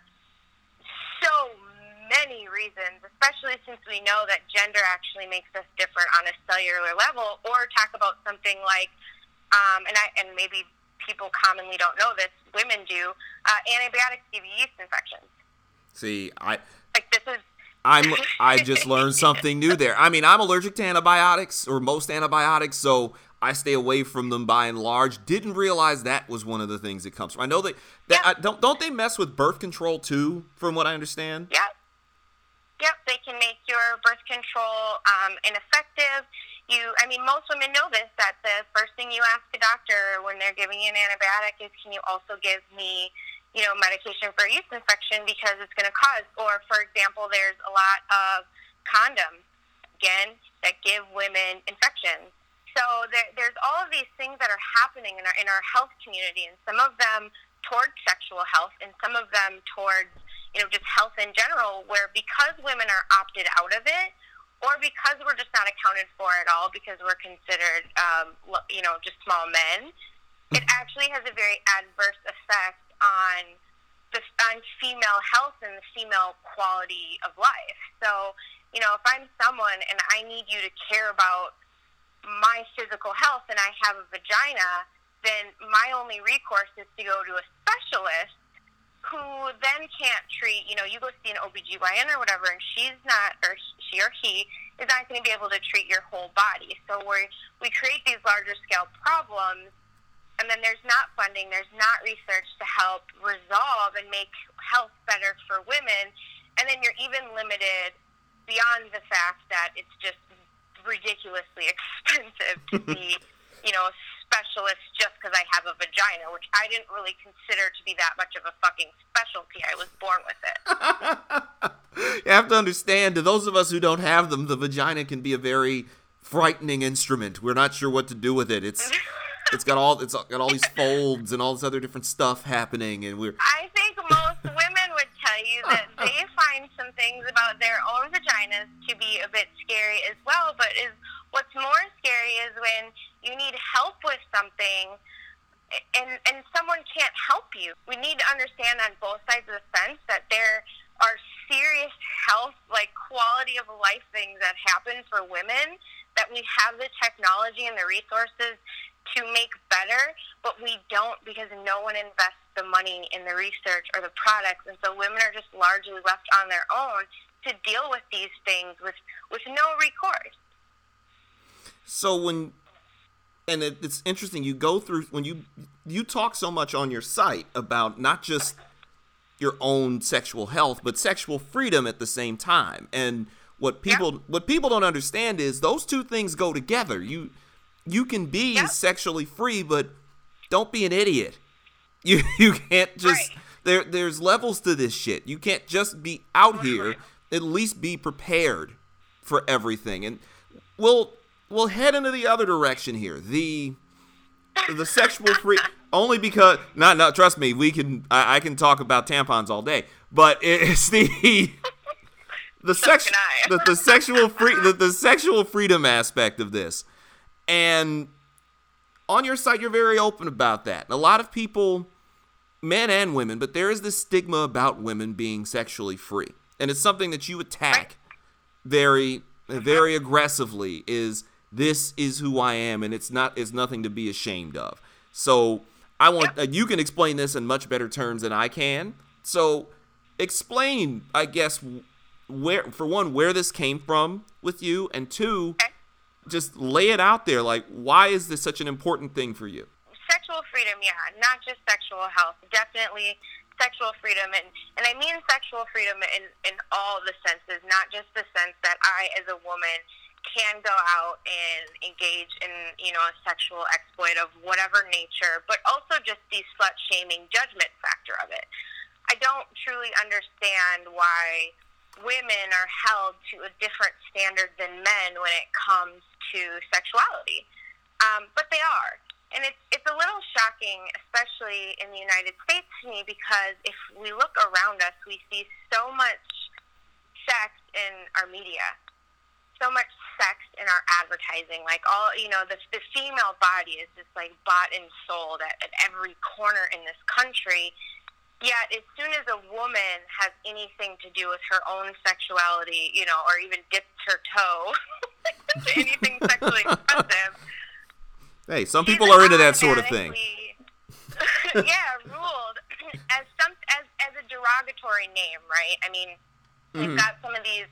so many reasons, especially since we know that gender actually makes us different on a cellular level, or talk about something like, um, and I and maybe people commonly don't know this, women do, uh, antibiotics give you yeast infections. See, I like this is. I'm. I just learned something new there. I mean, I'm allergic to antibiotics or most antibiotics, so I stay away from them by and large. Didn't realize that was one of the things that comes from. I know that. that I, don't don't they mess with birth control too? From what I understand. Yep. Yep. They can make your birth control um, ineffective you, I mean, most women know this that the first thing you ask a doctor when they're giving you an antibiotic is, can you also give me, you know, medication for a yeast infection because it's going to cause, or for example, there's a lot of condoms, again, that give women infections. So there, there's all of these things that are happening in our, in our health community, and some of them towards sexual health, and some of them towards, you know, just health in general, where because women are opted out of it, or because we're just not accounted for at all because we're considered, um, you know, just small men, it actually has a very adverse effect on the on female health and the female quality of life. So, you know, if I'm someone and I need you to care about my physical health and I have a vagina, then my only recourse is to go to a specialist who then can't treat, you know, you go see an OBGYN or whatever, and she's not, or she or he is not going to be able to treat your whole body. So we we create these larger scale problems, and then there's not funding, there's not research to help resolve and make health better for women, and then you're even limited beyond the fact that it's just ridiculously expensive to be, you know, a specialist just because I have a vagina, which I didn't really consider to be that much of a fucking specialty. I was born with it. you have to understand, to those of us who don't have them, the vagina can be a very frightening instrument. We're not sure what to do with it. It's it's got all it's got all these folds and all this other different stuff happening, and we're. I think most women would tell you that they find some things about their own vaginas to be a bit scary as well. But is what's more scary is when you need help with something. And, and someone can't help you. We need to understand on both sides of the fence that there are serious health, like quality of life things that happen for women that we have the technology and the resources to make better, but we don't because no one invests the money in the research or the products, and so women are just largely left on their own to deal with these things with with no recourse. So when and it, it's interesting you go through when you you talk so much on your site about not just your own sexual health but sexual freedom at the same time and what people yeah. what people don't understand is those two things go together you you can be yeah. sexually free but don't be an idiot you you can't just right. there there's levels to this shit you can't just be out here at least be prepared for everything and we'll we'll head into the other direction here. The the sexual free only because not not trust me, we can I, I can talk about tampons all day, but it's the the sex the, the sexual free the, the sexual freedom aspect of this. And on your site you're very open about that. A lot of people men and women, but there is this stigma about women being sexually free. And it's something that you attack very very aggressively is this is who I am, and it's not it's nothing to be ashamed of. So I want uh, you can explain this in much better terms than I can. So explain, I guess, where for one where this came from with you, and two, just lay it out there. Like, why is this such an important thing for you? Sexual freedom, yeah, not just sexual health. Definitely sexual freedom and, and I mean sexual freedom in, in all the senses, not just the sense that I as a woman can go out and engage in, you know, a sexual exploit of whatever nature, but also just the slut shaming judgment factor of it. I don't truly understand why women are held to a different standard than men when it comes to sexuality. Um, but they are. And it's, it's a little shocking, especially in the United States to me, because if we look around us, we see so much sex in our media so much sex in our advertising. Like all, you know, the, the female body is just like bought and sold at, at every corner in this country. Yet, as soon as a woman has anything to do with her own sexuality, you know, or even dips her toe into anything sexually expressive, hey, some people are into that sort of thing. yeah, ruled as some as as a derogatory name, right? I mean, mm-hmm. we've got some of these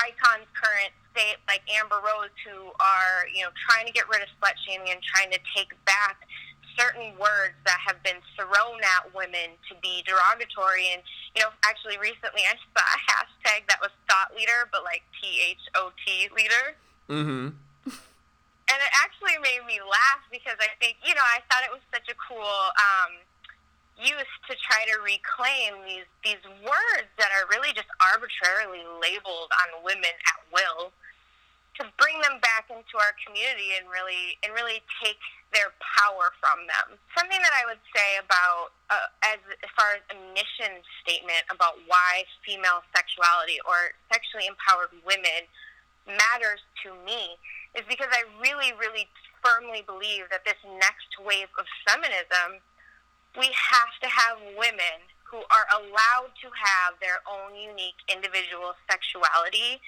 icons current state like Amber Rose who are, you know, trying to get rid of slut shaming and trying to take back certain words that have been thrown at women to be derogatory. And, you know, actually recently I saw a hashtag that was thought leader, but like T H O T leader. Mm-hmm. And it actually made me laugh because I think, you know, I thought it was such a cool um, use to try to reclaim these these words that are really just arbitrarily labeled on women at will to bring them back into our community and really and really take their power from them. Something that I would say about uh, as as far as a mission statement about why female sexuality or sexually empowered women matters to me is because I really really firmly believe that this next wave of feminism we have to have women who are allowed to have their own unique individual sexuality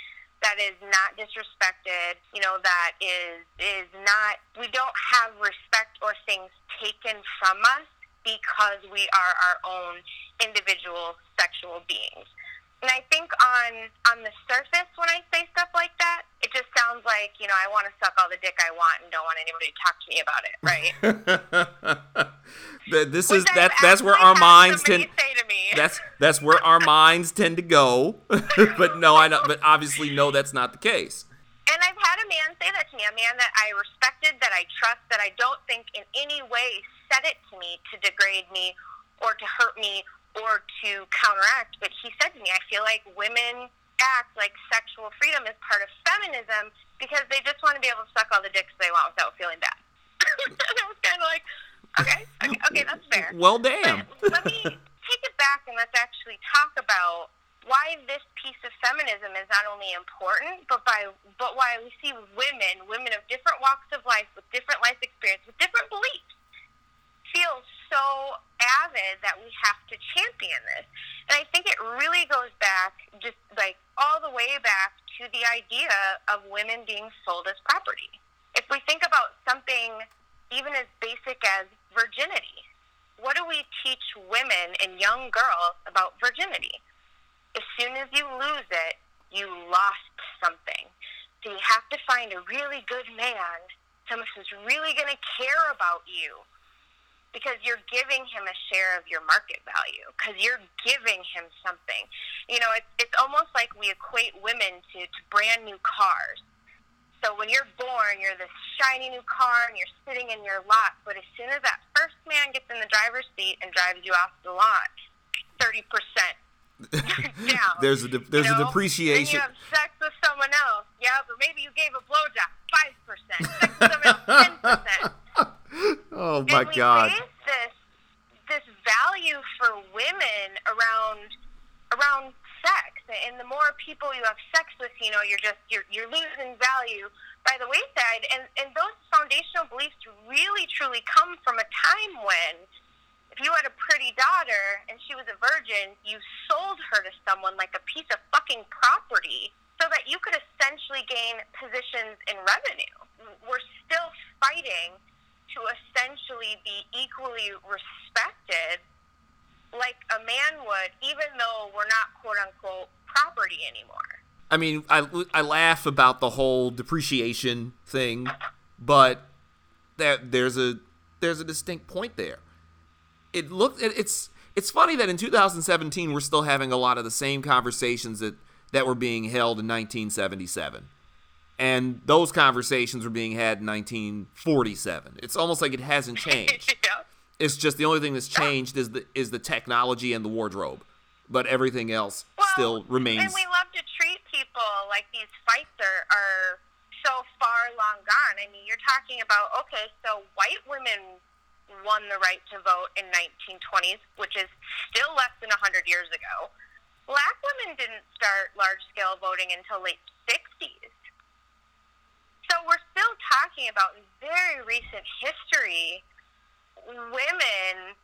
that is not disrespected, you know, that is is not we don't have respect or things taken from us because we are our own individual sexual beings. And I think on on the surface, when I say stuff like that, it just sounds like you know I want to suck all the dick I want and don't want anybody to talk to me about it, right? this is that that's where our minds tend. Say to me. that's that's where our minds tend to go. but no, I know, but obviously no, that's not the case. And I've had a man say that to me, a man that I respected, that I trust, that I don't think in any way said it to me to degrade me or to hurt me or to counteract. But he said to me, I feel like women act like sexual freedom is part of feminism because they just want to be able to suck all the dicks they want without feeling bad. and I was kind of like, okay, okay, okay, that's fair. Well, damn. But let me take it back and let's actually talk about why this piece of feminism is not only important, but by but why we see women, women of different walks of life, with different life experience, with different beliefs, feel so avid that we have to champion this. And I think it really goes back, just like all the way back to the idea of women being sold as property. If we think about something even as basic as virginity, what do we teach women and young girls about virginity? As soon as you lose it, you lost something. So you have to find a really good man, someone who's really going to care about you, because you're giving him a share of your market value because you're giving him something. You know, it's it's almost like we equate women to, to brand new cars. So when you're born, you're this shiny new car and you're sitting in your lot. But as soon as that first man gets in the driver's seat and drives you off the lot, thirty percent down. there's a de- there's you know? a depreciation. Then you have sex with someone else, yeah, but maybe you gave a blowjob, five percent. Sex with someone else, ten percent. Oh my and we god. this this value for women around around sex, and the more people you have sex with, you know, you're just you're you're losing value by the wayside, and and those foundational beliefs really truly come from a time when. If you had a pretty daughter and she was a virgin, you sold her to someone like a piece of fucking property so that you could essentially gain positions in revenue. We're still fighting to essentially be equally respected like a man would, even though we're not quote unquote property anymore. I mean, I, I laugh about the whole depreciation thing, but there there's a there's a distinct point there. It look it, it's it's funny that in 2017 we're still having a lot of the same conversations that that were being held in 1977. And those conversations were being had in 1947. It's almost like it hasn't changed. yeah. It's just the only thing that's changed is the is the technology and the wardrobe. But everything else Well, still remains. And we love to treat people like these fights are, are so far long gone. I mean, you're talking about, okay, so white women won the right to vote in 1920s, which is still less than 100 years ago. Black women didn't start large-scale voting until late 60s. So we're still talking about very recent history women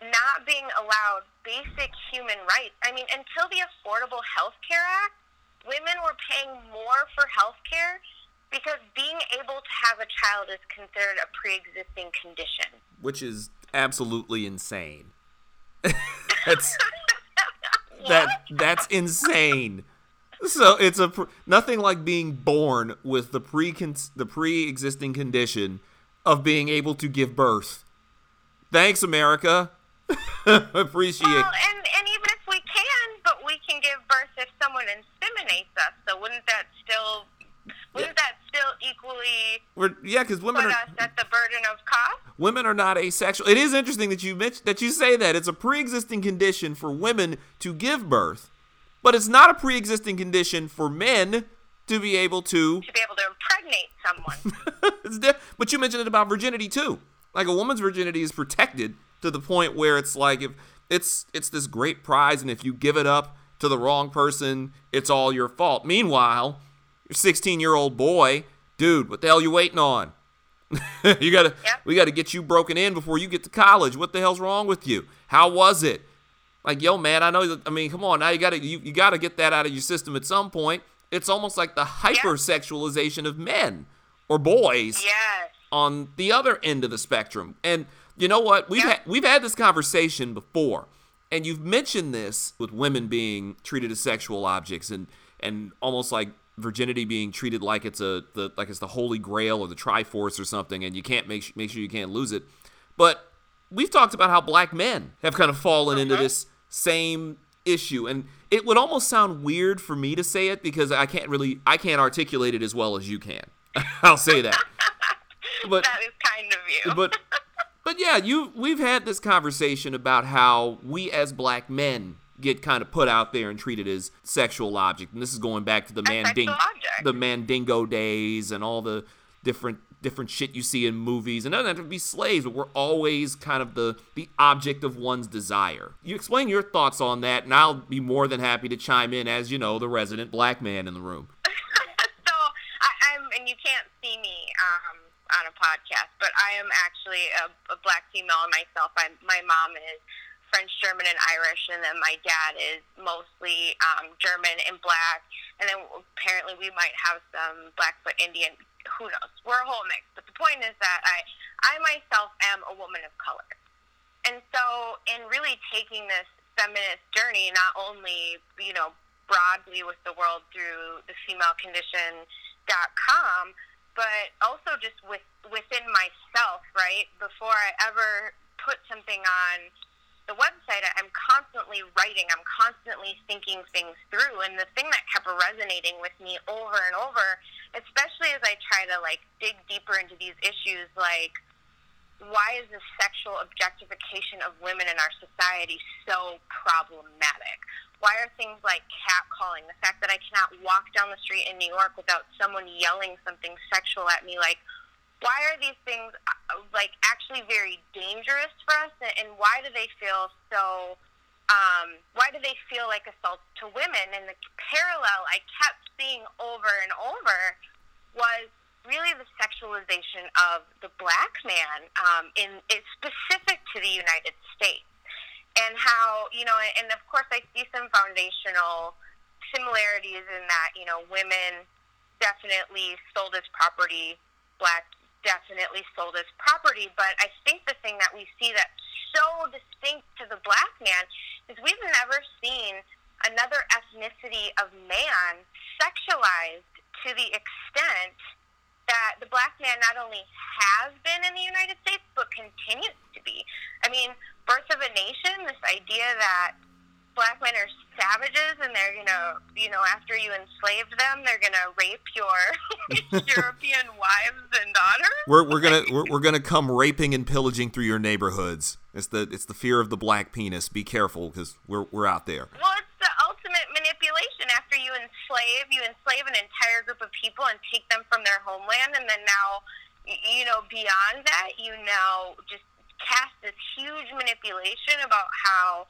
not being allowed basic human rights. I mean, until the Affordable Health Care Act, women were paying more for health care because being able to have a child is considered a pre-existing condition. which is absolutely insane. that's that that's insane. So it's a pr- nothing like being born with the pre the pre-existing condition of being able to give birth. Thanks, America. Appreciate. Well, and, and even if we can, but we can give birth if someone inseminates us. So wouldn't that still wouldn't that still equally We're, yeah, because women put are us at the burden of cost? women are not asexual. It is interesting that you mention, that you say that it's a pre-existing condition for women to give birth, but it's not a pre-existing condition for men to be able to. To be able to impregnate someone. but you mentioned it about virginity too. Like a woman's virginity is protected to the point where it's like if it's it's this great prize, and if you give it up to the wrong person, it's all your fault. Meanwhile, your 16 year old boy, dude, what the hell you waiting on? you gotta Yep. we gotta get you broken in before you get to college. What the hell's wrong with you? How was it? Like, yo, man, I know. I mean, come on, now you gotta you, you gotta get that out of your system at some point. It's almost like the hypersexualization of men or boys yes. on the other end of the spectrum. And you know what? We've Yeah. had we've had this conversation before, and you've mentioned this with women being treated as sexual objects and and almost like virginity being treated like it's a the like it's the holy grail or the triforce or something, and you can't make make sure you can't lose it. But we've talked about how black men have kind of fallen uh-huh. into this same issue. And it would almost sound weird for me to say it because I can't really I can't articulate it as well as you can. I'll say that. But that is kind of you. but but yeah, you we've had this conversation about how we as black men get kind of put out there and treated as sexual object. And this is going back to the manding the mandingo days and all the different different shit you see in movies. And doesn't have to be slaves, but we're always kind of the the object of one's desire. You explain your thoughts on that, and I'll be more than happy to chime in as you know the resident black man in the room. so I, am and you can't see me. Um, on a podcast, but I am actually a, a black female myself. I'm, my mom is French, German, and Irish, and then my dad is mostly um, German and black, and then apparently we might have some Blackfoot Indian. Who knows? We're a whole mix. But the point is that I, I myself am a woman of color, and so in really taking this feminist journey, not only you know broadly with the world through the femalecondition.com, but also just with within myself, right? Before I ever put something on the website, I'm constantly writing, I'm constantly thinking things through. And the thing that kept resonating with me over and over, especially as I try to like dig deeper into these issues, like why is the sexual objectification of women in our society so problematic? Why are things like catcalling, the fact that I cannot walk down the street in New York without someone yelling something sexual at me, like why are these things uh, like actually very dangerous for us and why do they feel so um, why do they feel like assaults to women? And the parallel i kept seeing over and over was really the sexualization of the black man um, in it's specific to the united states. And how you know and of course i see some foundational similarities in that you know women definitely sold as property black definitely sold as property. But I think the thing that we see that's so distinct to the black man is we've never seen another ethnicity of man sexualized to the extent that the black man not only has been in the United States but continues to be. I mean, Birth of a Nation, this idea that black men are savages and they're gonna you know after you enslaved them they're gonna rape your european wives and daughters? We're, we're gonna we're, we're gonna come raping and pillaging through your neighborhoods. It's the it's the fear of the black penis. Be careful because we're, we're out there. Well it's the ultimate manipulation. After you enslave you enslave an entire group of people and take them from their homeland and then now you know beyond that you now just cast this huge manipulation about how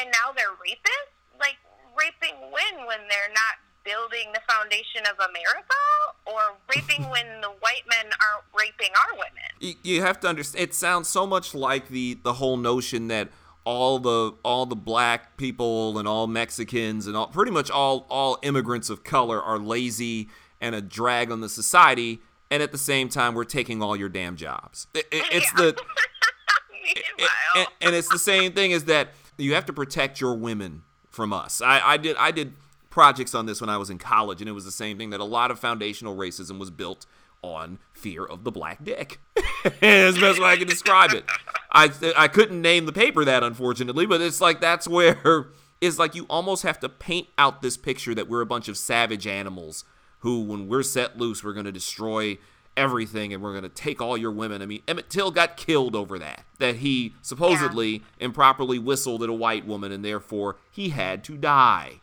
and now they're rapists. Like raping when when they're not building the foundation of America, or raping when the white men aren't raping our women. You, you have to understand. It sounds so much like the the whole notion that all the all the black people and all Mexicans and all pretty much all all immigrants of color are lazy and a drag on the society and at the same time we're taking all your damn jobs. It, it, it's yeah. the it, and, and it's the same thing as that you have to protect your women from us. I, I did I did projects on this when I was in college, and it was the same thing that a lot of foundational racism was built on fear of the black dick. That's the best way I can describe it. I I couldn't name the paper that unfortunately, but it's like that's where it's like you almost have to paint out this picture that we're a bunch of savage animals who, when we're set loose, we're going to destroy everything and we're going to take all your women. I mean, Emmett Till got killed over that, that he supposedly yeah. improperly whistled at a white woman and therefore he had to die.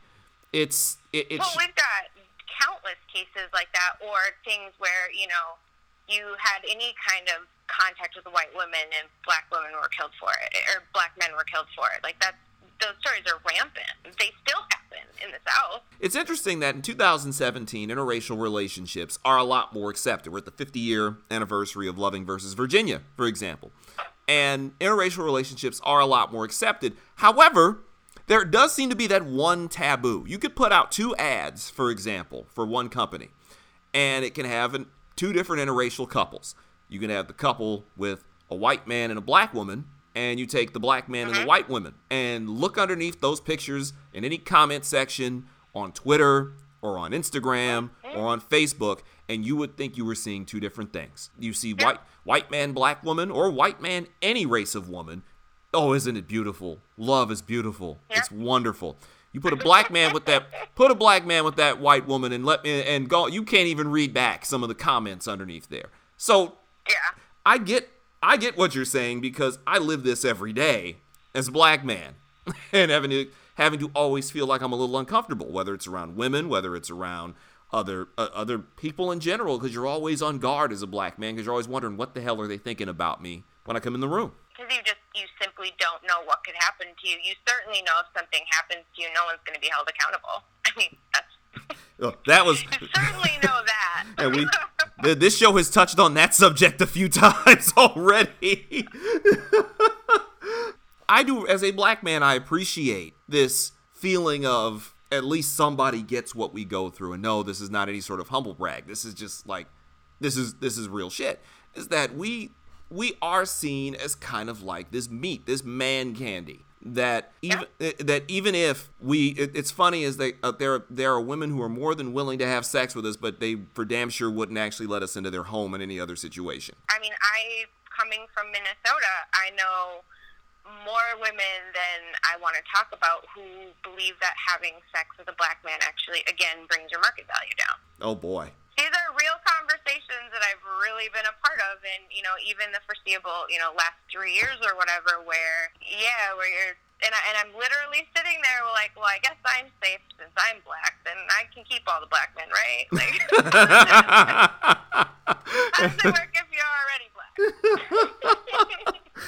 It's, it, it's. Well, we've got countless cases like that or things where, you know, you had any kind of contact with a white woman and black women were killed for it or black men were killed for it. Like that's those stories are rampant. They still happen in the South. It's interesting that in 2017, interracial relationships are a lot more accepted. We're at the 50 year anniversary of Loving versus Virginia, for example. And interracial relationships are a lot more accepted. However, there does seem to be that one taboo. You could put out two ads, for example, for one company, and it can have an, two different interracial couples. You can have the couple with a white man and a black woman, and you take the black man and the mm-hmm. white woman and look underneath those pictures in any comment section on Twitter or on Instagram or on Facebook and you would think you were seeing two different things. You see white white man black woman or white man any race of woman Oh, isn't it beautiful? Love is beautiful. It's wonderful. You put a black man with that put a black man with that white woman and let me and go you can't even read back some of the comments underneath there. So Yeah. I get I get what you're saying because I live this every day as a black man and having to having to always feel like I'm a little uncomfortable, whether it's around women, whether it's around other uh, other people in general, because you're always on guard as a black man, because you're always wondering what the hell are they thinking about me when I come in the room. Because you just you simply don't know what could happen to you. You certainly know if something happens to you, no one's going to be held accountable. I mean, that's. Oh, that was. certainly know that. and we, this show has touched on that subject a few times already. I do, as a black man, I appreciate this feeling of at least somebody gets what we go through and no this is not any sort of humble brag. This is just like this is this is real shit. Is that we we are seen as kind of like this meat this man candy that even yeah. that even if we it, it's funny is that uh, there there are women who are more than willing to have sex with us but they for damn sure wouldn't actually let us into their home in any other situation i mean i coming from minnesota i know more women than I want to talk about who believe that having sex with a black man actually, again, brings your market value down. Oh, boy. These are real conversations that I've really been a part of, and you know, even the foreseeable, you know, last three years or whatever, where yeah, where you're and, I, and I'm literally sitting there like, well, I guess I'm safe since I'm black, then I can keep all the black men, right? Like, how does it work if you're already black?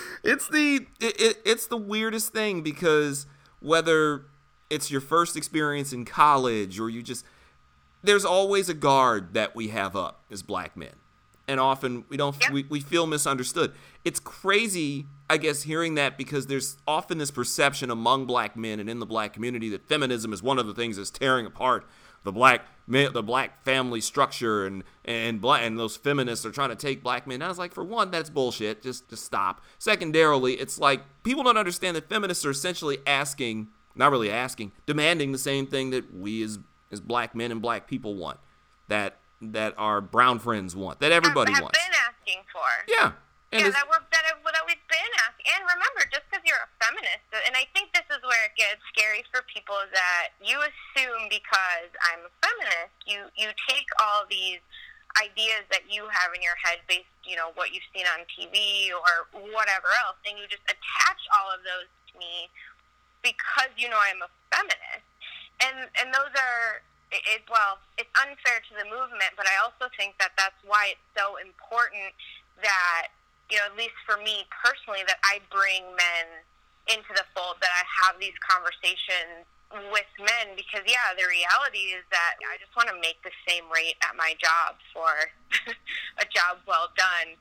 it's the it, it, it's the weirdest thing because whether it's your first experience in college or you just there's always a guard that we have up as black men and often we don't yeah. we, we feel misunderstood it's crazy i guess hearing that because there's often this perception among black men and in the black community that feminism is one of the things that's tearing apart the black the black family structure and and black and those feminists are trying to take black men. I was like, for one, that's bullshit. Just just stop. Secondarily, it's like people don't understand that feminists are essentially asking, not really asking, demanding the same thing that we as as black men and black people want, that that our brown friends want, that everybody have, have wants. Been asking for. Yeah. And yeah, that we're that, that we've been asking. And remember, just because you're a feminist, and I think this is where it gets scary for people, is that you assume because I'm a feminist, you you take all these ideas that you have in your head based, you know, what you've seen on TV or whatever else, and you just attach all of those to me because you know I'm a feminist. And and those are it, well, it's unfair to the movement, but I also think that that's why it's so important that you know, at least for me personally, that I bring men into the fold, that I have these conversations with men because yeah the reality is that i just want to make the same rate at my job for a job well done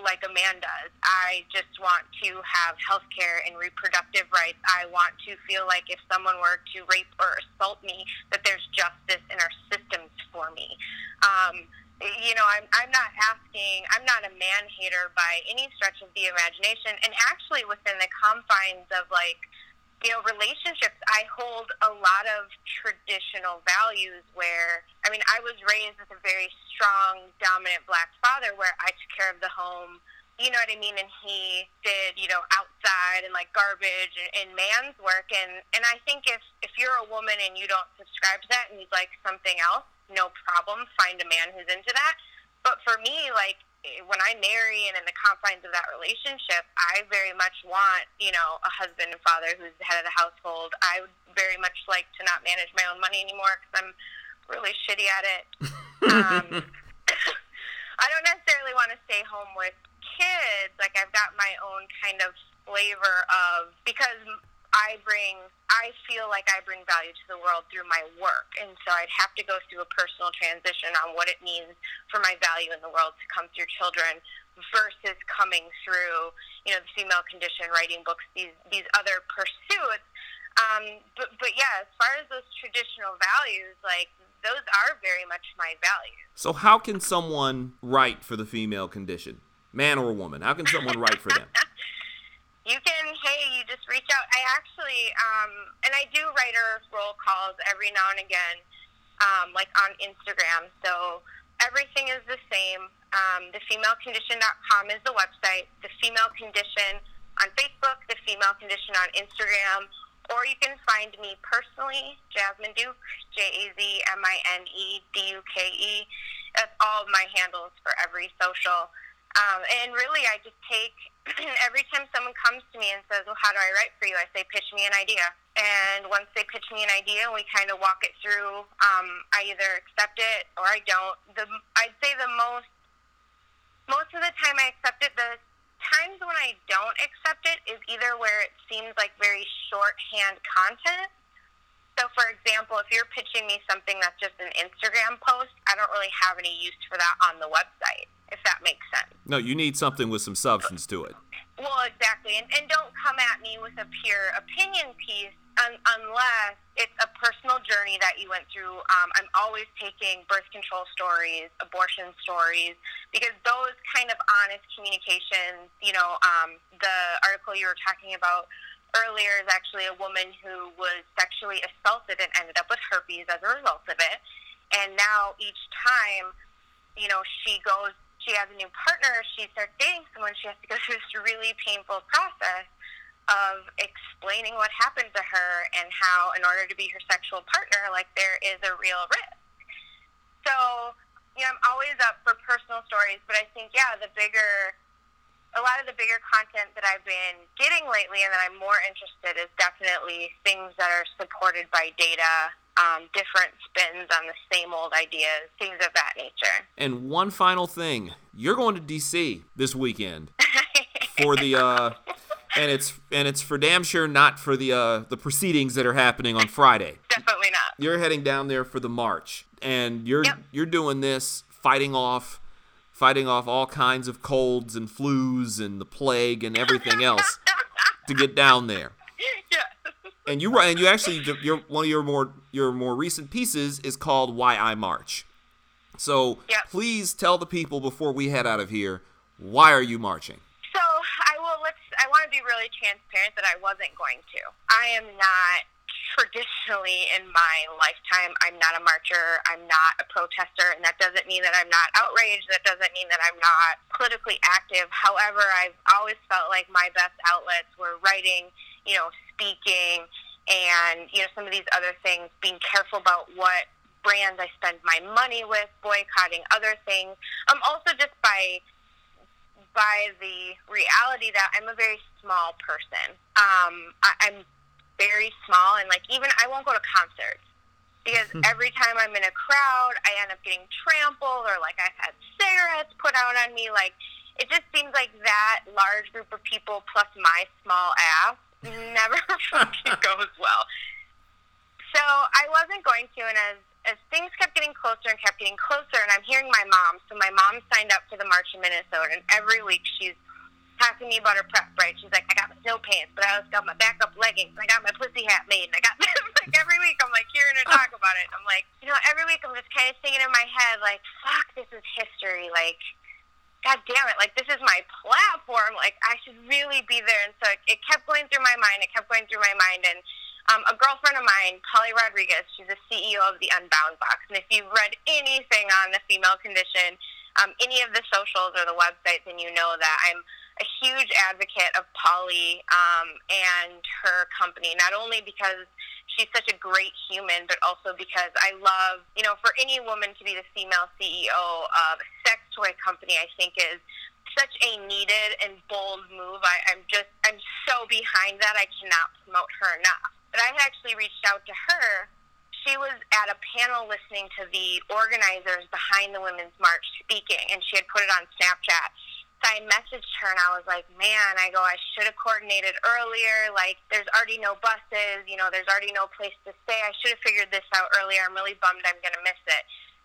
like a man does. I just want to have health care and reproductive rights. I want to feel like if someone were to rape or assault me that there's justice in our systems for me. Um, you know, I'm, I'm not asking, I'm not a man hater by any stretch of the imagination. And actually, within the confines of like, you know, relationships, I hold a lot of traditional values where, I mean, I was raised with a very strong, dominant black father where I took care of the home, you know what I mean? And he did, you know, outside and like garbage and, and man's work. And, and I think if, if you're a woman and you don't subscribe to that and you'd like something else, no problem. Find a man who's into that. But for me, like when I marry and in the confines of that relationship, I very much want, you know, a husband and father who's the head of the household. I would very much like to not manage my own money anymore because I'm really shitty at it. um, I don't necessarily want to stay home with kids. Like I've got my own kind of flavor of because I bring, I feel like I bring value to the world through my work. And so I'd have to go through a personal transition on what it means for my value in the world to come through children versus coming through, you know, the female condition, writing books, these, these other pursuits. Um, but, but yeah, as far as those traditional values, like those are very much my values. So how can someone write for the female condition? Man or woman? How can someone write for them? You can, hey, you just reach out. I actually, um, and I do writer roll calls every now and again, um, like on Instagram. So everything is the same. Um, thefemalecondition.com is the website. The Female Condition on Facebook, The Female Condition on Instagram, or you can find me personally, Jazmine Duke, J A Z M I N E D U K E. That's all of my handles for every social. Um, and really, I just take every time someone comes to me and says, "Well, how do I write for you?" I say, "Pitch me an idea." And once they pitch me an idea, and we kind of walk it through. Um, I either accept it or I don't. The I'd say the most most of the time I accept it. The times when I don't accept it is either where it seems like very shorthand content. So, for example, if you're pitching me something that's just an Instagram post, I don't really have any use for that on the website, if that makes sense. No, you need something with some substance to it. Well, exactly. And, and don't come at me with a pure opinion piece un- unless it's a personal journey that you went through. Um, I'm always taking birth control stories, abortion stories, because those kind of honest communications, you know, um, the article you were talking about earlier is actually a woman who was sexually assaulted and ended up with herpes as a result of it. And now each time, you know, she goes, she has a new partner, she starts dating someone, she has to go through this really painful process of explaining what happened to her and how, in order to be her sexual partner, like there is a real risk. So, you know, I'm always up for personal stories, but I think, yeah, the bigger a lot of the bigger content that I've been getting lately and that I'm more interested is definitely things that are supported by data, um, different spins on the same old ideas, things of that nature. And one final thing, you're going to DC this weekend for the uh and it's and it's for damn sure not for the uh the proceedings that are happening on Friday. Definitely not. You're heading down there for the march and you're yep. you're doing this fighting off fighting off all kinds of colds and flus and the plague and everything else to get down there. And you and you actually your one of your more your more recent pieces is called Why I March. So yep. please tell the people before we head out of here why are you marching? So I will let's I want to be really transparent that I wasn't going to. I am not traditionally in my lifetime, I'm not a marcher, I'm not a protester, and that doesn't mean that I'm not outraged, that doesn't mean that I'm not politically active. However, I've always felt like my best outlets were writing, you know, speaking, and, you know, some of these other things, being careful about what brands I spend my money with, boycotting other things. Um, also just by by the reality that I'm a very small person. Um, I, I'm very small and like even I won't go to concerts because hmm. every time I'm in a crowd, I end up getting trampled or like I've had cigarettes put out on me. Like it just seems like that large group of people plus my small ass never fucking goes well. So I wasn't going to, and as as things kept getting closer and kept getting closer, and I'm hearing my mom. So my mom signed up for the march in Minnesota, and every week she's talking to me about her prep right. She's like, I got my snow pants, but I also got my backup leggings. I got my pussy hat made, and I got like every week I'm like hearing her talk about it. I'm like, you know, every week I'm just kind of thinking in my head like, fuck, this is history. Like, god damn it, like this is my platform. Like I should really be there. And so it, it kept going through my mind. It kept going through my mind, and um, a girlfriend of mine, Polly Rodriguez, she's the CEO of the Unbound Box. And if you've read anything on the female condition, um, any of the socials or the websites, then you know that I'm a huge advocate of Polly um, and her company, not only because she's such a great human, but also because I love, you know, for any woman to be the female CEO of a sex toy company, I think is such a needed and bold move. I, I'm just, I'm so behind that. I cannot promote her enough. But I actually reached out to her. She was at a panel listening to the organizers behind the Women's March speaking, and she had put it on Snapchat I messaged her and I was like, man, I go, I should have coordinated earlier. Like, there's already no buses, you know, there's already no place to stay. I should have figured this out earlier. I'm really bummed I'm going to miss it.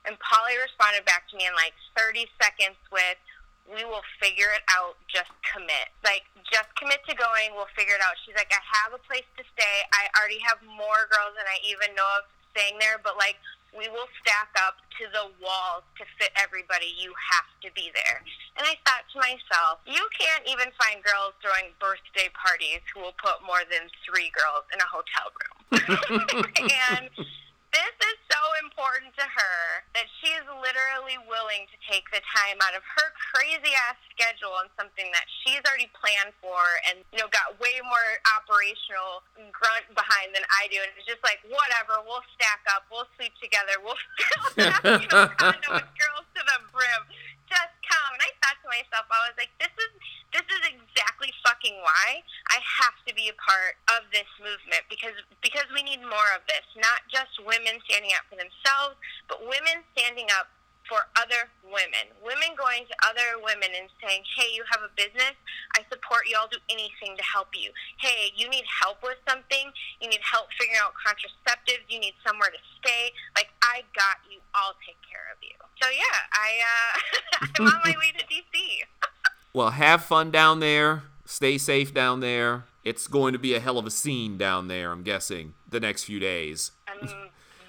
And Polly responded back to me in like 30 seconds with, we will figure it out. Just commit. Like, just commit to going. We'll figure it out. She's like, I have a place to stay. I already have more girls than I even know of staying there, but like, we will stack up to the walls to fit everybody. You have to be there. And I thought to myself, you can't even find girls throwing birthday parties who will put more than three girls in a hotel room. and this is so important important to her that she is literally willing to take the time out of her crazy ass schedule on something that she's already planned for and you know got way more operational grunt behind than I do. And it's just like whatever we'll stack up we'll sleep together we'll fill you know, condo with girls to the brim. Just come. And I thought to myself I was like this is this is exactly fucking why I have to be a part of this movement because because we need more of this. Not just women standing up for themselves, but women standing up for other women. Women going to other women and saying, "Hey, you have a business. I support you. I'll do anything to help you. Hey, you need help with something. You need help figuring out contraceptives. You need somewhere to stay. Like I got you. I'll take care of you." So yeah, I uh, I'm on my way to DC. Well, have fun down there. Stay safe down there. It's going to be a hell of a scene down there, I'm guessing, the next few days. I'm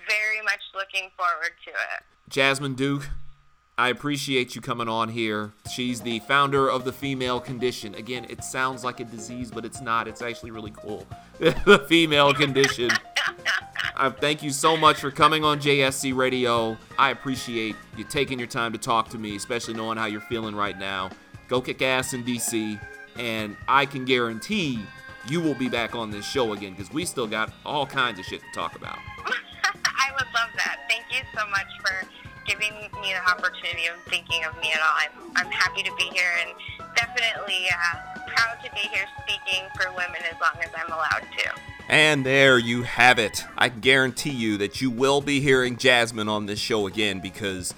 very much looking forward to it. Jazmine Duke, I appreciate you coming on here. She's the founder of the female condition. Again, it sounds like a disease, but it's not. It's actually really cool. the female condition. I thank you so much for coming on JSC Radio. I appreciate you taking your time to talk to me, especially knowing how you're feeling right now. Go kick ass in DC, and I can guarantee you will be back on this show again because we still got all kinds of shit to talk about. I would love that. Thank you so much for giving me the opportunity of thinking of me at all. I'm, I'm happy to be here and definitely uh, proud to be here speaking for women as long as I'm allowed to. And there you have it. I guarantee you that you will be hearing Jazmine on this show again because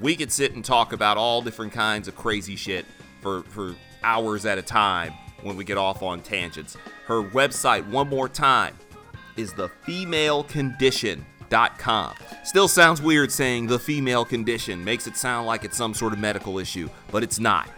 we could sit and talk about all different kinds of crazy shit for, for hours at a time when we get off on tangents. Her website, one more time, is Still sounds weird saying the female condition, makes it sound like it's some sort of medical issue, but it's not.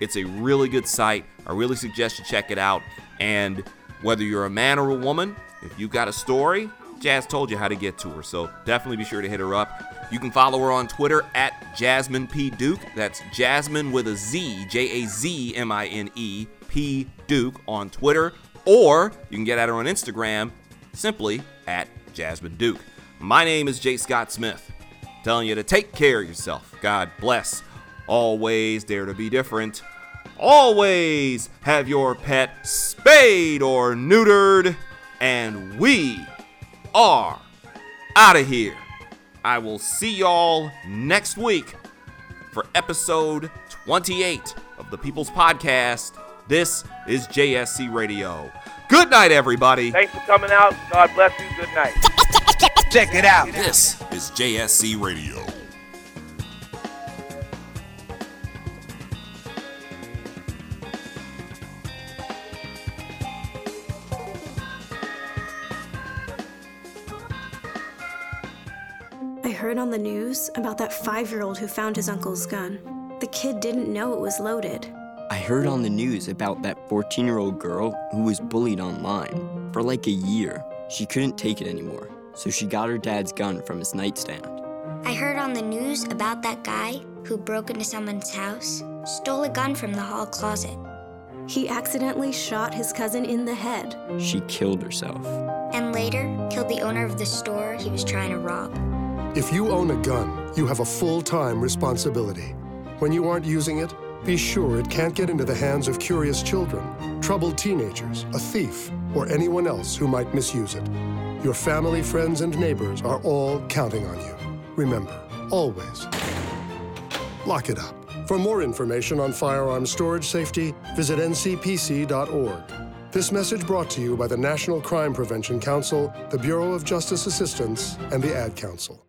It's a really good site. I really suggest you check it out. And whether you're a man or a woman, if you've got a story, Jazz told you how to get to her, so definitely be sure to hit her up. You can follow her on Twitter at Jazmine P. Duke. That's Jazmine with a Z, J A Z M I N E, P. Duke on Twitter. Or you can get at her on Instagram simply at Jazmine Duke. My name is Jay Scott Smith, telling you to take care of yourself. God bless. Always dare to be different. Always have your pet spayed or neutered. And we are out of here. I will see y'all next week for episode 28 of the People's Podcast. This is JSC Radio. Good night, everybody. Thanks for coming out. God bless you. Good night. Check it out. This is JSC Radio. I heard on the news about that five year old who found his uncle's gun. The kid didn't know it was loaded. I heard on the news about that 14 year old girl who was bullied online. For like a year, she couldn't take it anymore, so she got her dad's gun from his nightstand. I heard on the news about that guy who broke into someone's house, stole a gun from the hall closet, He accidentally shot his cousin in the head. She killed herself. and later killed the owner of the store he was trying to rob. If you own a gun, you have a full time responsibility. When you aren't using it, be sure it can't get into the hands of curious children, troubled teenagers, a thief, or anyone else who might misuse it. Your family, friends, and neighbors are all counting on you. Remember, always lock it up. For more information on firearm storage safety, visit ncpc.org. This message brought to you by the National Crime Prevention Council, the Bureau of Justice Assistance, and the Ad Council.